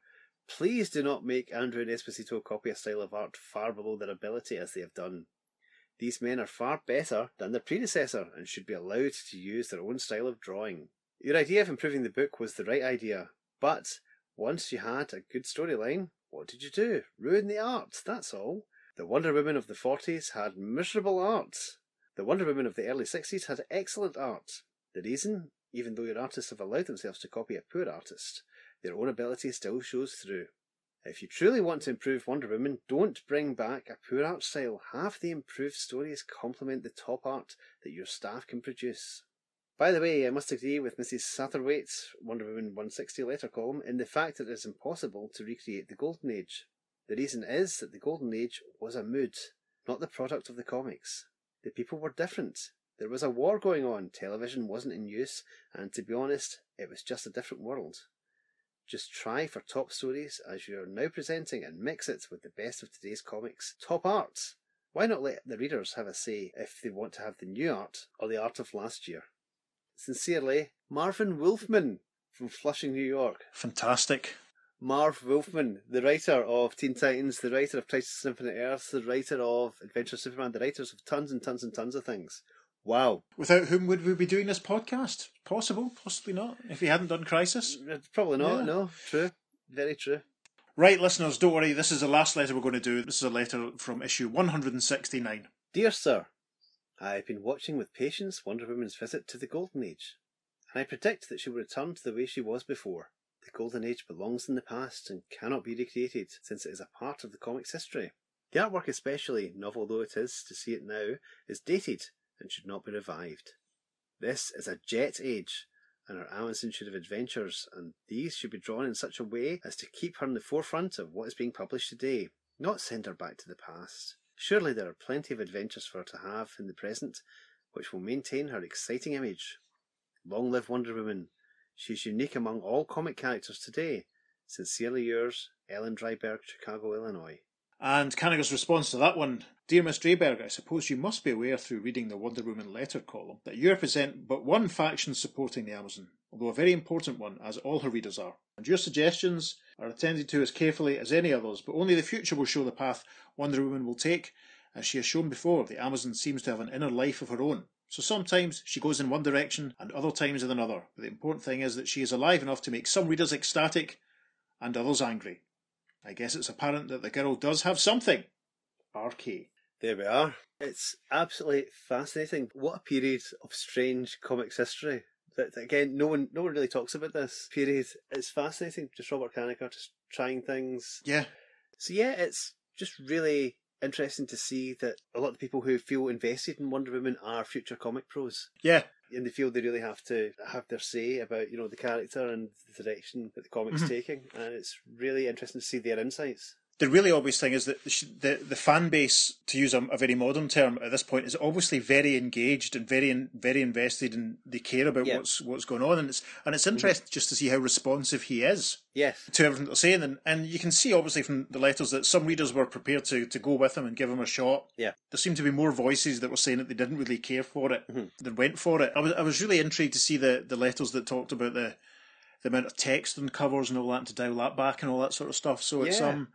B: Please do not make Andru and Esposito copy a style of art far below their ability as they have done. These men are far better than their predecessor and should be allowed to use their own style of drawing. Your idea of improving the book was the right idea, but once you had a good storyline, what did you do? Ruin the art, that's all. The Wonder Woman of the 40s had miserable art. The Wonder Woman of the early 60s had excellent art. The reason, even though your artists have allowed themselves to copy a poor artist, their own ability still shows through. If you truly want to improve Wonder Woman, don't bring back a poor art style. Have the improved stories complement the top art that your staff can produce. By the way, I must agree with Mrs. Satterthwaite's Wonder Woman 160 letter column in the fact that it is impossible to recreate the Golden Age. The reason is that the Golden Age was a mood, not the product of the comics. The people were different. There was a war going on, television wasn't in use, and to be honest, it was just a different world. Just try for top stories as you're now presenting and mix it with the best of today's comics. Top art! Why not let the readers have a say if they want to have the new art or the art of last year? Sincerely, Marvin Wolfman from Flushing, New York.
C: Fantastic.
B: Marv Wolfman, the writer of Teen Titans, the writer of Crisis on Infinite Earth, the writer of Adventure of Superman, the writers of tons and tons and tons of things. Wow.
C: Without whom would we be doing this podcast? Possible, possibly not. If he hadn't done Crisis.
B: Uh, Probably not,
C: Yeah.
B: no. True. Very true.
C: Right, listeners, don't worry. This is the last letter we're going to do. This is a letter from issue 169.
B: Dear Sir, I have been watching with patience Wonder Woman's visit to the Golden Age, and I predict that she will return to the way she was before. The Golden Age belongs in the past and cannot be recreated, since it is a part of the comic's history. The artwork especially, novel though it is to see it now, is dated and should not be revived. This is a jet age, and her Amazon should have adventures, and these should be drawn in such a way as to keep her in the forefront of what is being published today, not send her back to the past. Surely there are plenty of adventures for her to have in the present, which will maintain her exciting image. Long live Wonder Woman. She is unique among all comic characters today. Sincerely yours, Ellen Dryberg, Chicago, Illinois.
C: And Kanigher's response to that one Dear Miss Drayberg, I suppose you must be aware through reading the Wonder Woman letter column that you represent but one faction supporting the Amazon, although a very important one, as all her readers are. And your suggestions are attended to as carefully as any others, but only the future will show the path Wonder Woman will take. As she has shown before, the Amazon seems to have an inner life of her own. So sometimes she goes in one direction and other times in another. But the important thing is that she is alive enough to make some readers ecstatic and others angry. I guess it's apparent that the girl does have something. RK.
B: There we are. It's absolutely fascinating. What a period of strange comics history. That again, no one, no one really talks about this period. It's fascinating. Just Robert Kanigher just trying things.
C: Yeah.
B: So yeah, it's just really interesting to see that a lot of people who feel invested in Wonder Woman are future comic pros.
C: Yeah.
B: In the field, they really have to have their say about, you know, the character and the direction that the comic's
C: Mhm.
B: taking. And it's really interesting to see their insights.
C: The really obvious thing is that the, the, the fan base, to use a, a very modern term at this point, is obviously very engaged and very in, very invested, and they care about
B: Yeah.
C: what's what's going on, and it's and it's interesting just to see how responsive he is
B: Yes.
C: to everything they're saying, and, and you can see obviously from the letters that some readers were prepared to, to go with him and give him a shot.
B: Yeah.
C: There seemed to be more voices that were saying that they didn't really care for it
B: Mhm.
C: than went for it. I was I was really intrigued to see the, the letters that talked about the the amount of text and covers and all that and to dial that back and all that sort of stuff. So it's um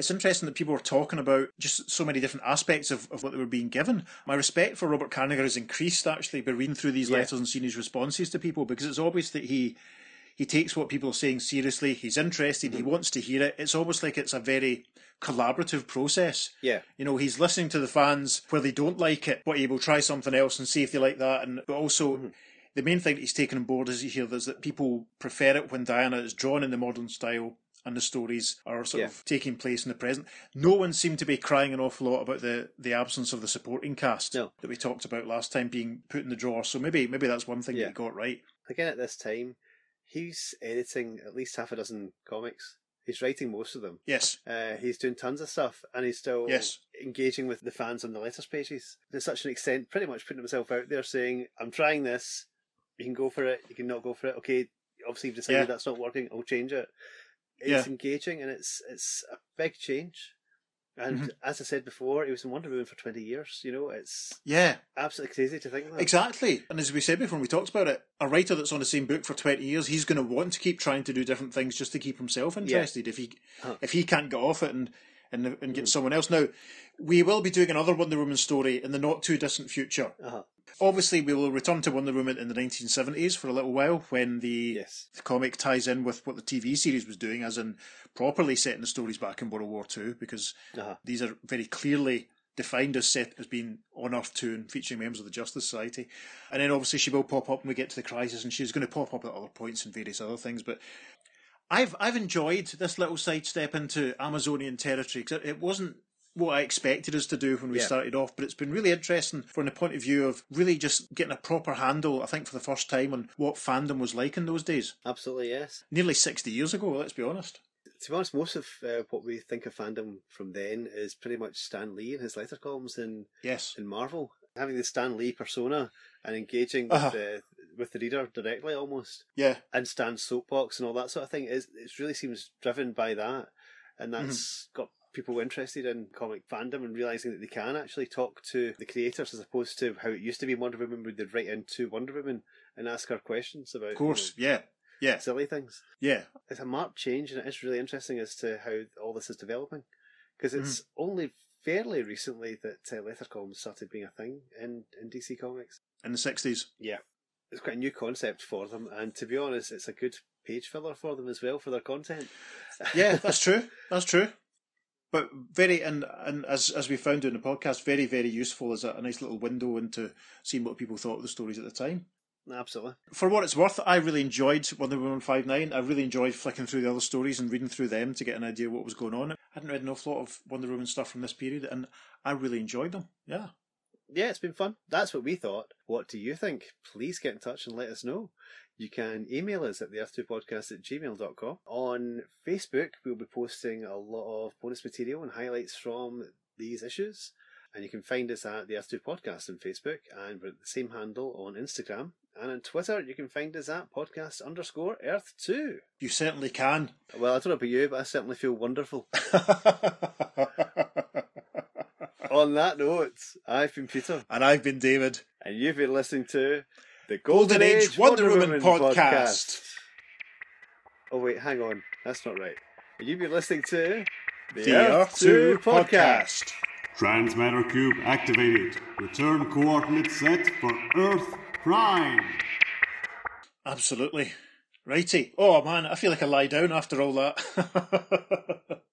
C: it's interesting that people were talking about just so many different aspects of, of what they were being given. My respect for Robert Kanigher has increased actually by reading through these
B: Yeah.
C: letters and seeing his responses to people because it's obvious that he he takes what people are saying seriously. He's interested. He wants to hear it. It's almost like it's a very collaborative process.
B: Yeah.
C: You know, he's listening to the fans where they don't like it, but he will try something else and see if they like that. And but also,
B: Mhm.
C: the main thing that he's taken on board is here is that people prefer it when Diana is drawn in the modern style and the stories are sort
B: Yeah.
C: of taking place in the present. No one seemed to be crying an awful lot about the, the absence of the supporting cast
B: No.
C: that we talked about last time being put in the drawer. So maybe maybe that's one thing
B: Yeah.
C: that he got right.
B: Again, at this time, he's editing at least half a dozen comics. He's writing most of them.
C: Yes.
B: Uh, he's doing tons of stuff, and he's still
C: Yes.
B: engaging with the fans on the letters pages to such an extent. Pretty much putting himself out there, saying, "I'm trying this. You can go for it. You can not go for it. Okay, obviously you've decided
C: Yeah.
B: that's not working. I'll change it." It's
C: Yeah.
B: engaging, and it's it's a big change. And
C: Mhm.
B: as I said before, he was in Wonder Woman for twenty years. You know, it's
C: Yeah.
B: absolutely crazy to think that.
C: Exactly. And as we said before, when we talked about it, a writer that's on the same book for 20 years, he's going to want to keep trying to do different things just to keep himself interested. If he
B: Huh.
C: if he can't get off it and and, and get
B: Mhm.
C: someone else. Now, we will be doing another Wonder Woman story in the not too distant future.
B: Uh-huh.
C: Obviously, we will return to Wonder Woman in the 1970s for a little while when the,
B: Yes.
C: the comic ties in with what the TV series was doing, as in properly setting the stories back in World War Two, because
B: Uh-huh.
C: these are very clearly defined as set as being on Earth 2 and featuring members of the Justice Society. And then obviously she will pop up when we get to the crisis and she's going to pop up at other points and various other things. But I've I've enjoyed this little sidestep into Amazonian territory because it wasn't what I expected us to do when we
B: Yeah.
C: started off, but it's been really interesting from the point of view of really just getting a proper handle, I think, for the first time on what fandom was like in those days.
B: Absolutely, yes.
C: Nearly 60 years ago, let's be honest.
B: To be honest, most of uh, what we think of fandom from then is pretty much Stan Lee and his letter columns in,
C: Yes.
B: in Marvel. Having the Stan Lee persona and engaging with,
C: Uh-huh.
B: the, with the reader directly almost,
C: Yeah.
B: and Stan's soapbox and all that sort of thing, is it really seems driven by that. And that's got people interested in comic fandom and realizing that they can actually talk to the creators as opposed to how it used to be Wonder Woman, where they'd write into Wonder Woman and ask her questions about
C: Of course. Yeah.
B: you know,
C: Yeah.
B: silly things.
C: Yeah.
B: it's a marked change, and it is really interesting as to how all this is developing. Because it's only fairly recently that uh, letter columns started being a thing in, in DC Comics.
C: In the 60s.
B: Yeah, it's quite a new concept for them, and to be honest, it's a good page filler for them as well for their content.
C: yeah, that's true. That's true. But very and and as as we found in the podcast, very very useful as a, a nice little window into seeing what people thought of the stories at the time.
B: Absolutely.
C: For what it's worth, I really enjoyed Wonder Woman five nine. I really enjoyed flicking through the other stories and reading through them to get an idea of what was going on. I hadn't read an awful lot of Wonder Woman stuff from this period, and I really enjoyed them. Yeah.
B: Yeah, it's been fun. That's what we thought. What do you think? Please get in touch and let us know. You can email us at the earth2podcast at gmail.com. On Facebook, we'll be posting a lot of bonus material and highlights from these issues. And you can find us at the Earth2 Podcast on Facebook, and we're at the same handle on Instagram. And on Twitter, you can find us at podcast underscore Earth2.
C: You certainly can.
B: Well, I don't know about you, but I certainly feel wonderful. On that note, I've been Peter,
C: and I've been David.
B: and you've been listening to the
C: Golden
B: Golden,
C: Age Wonder
B: Wonder, Woman
C: podcast.
B: podcast. Oh wait, hang on, that's not right. You've been listening to
C: The Earth 2 podcast.
F: Transmatter cube activated. Return coordinates set for Earth Prime.
C: Absolutely. Righty. Oh man, I feel like I lie down after all that.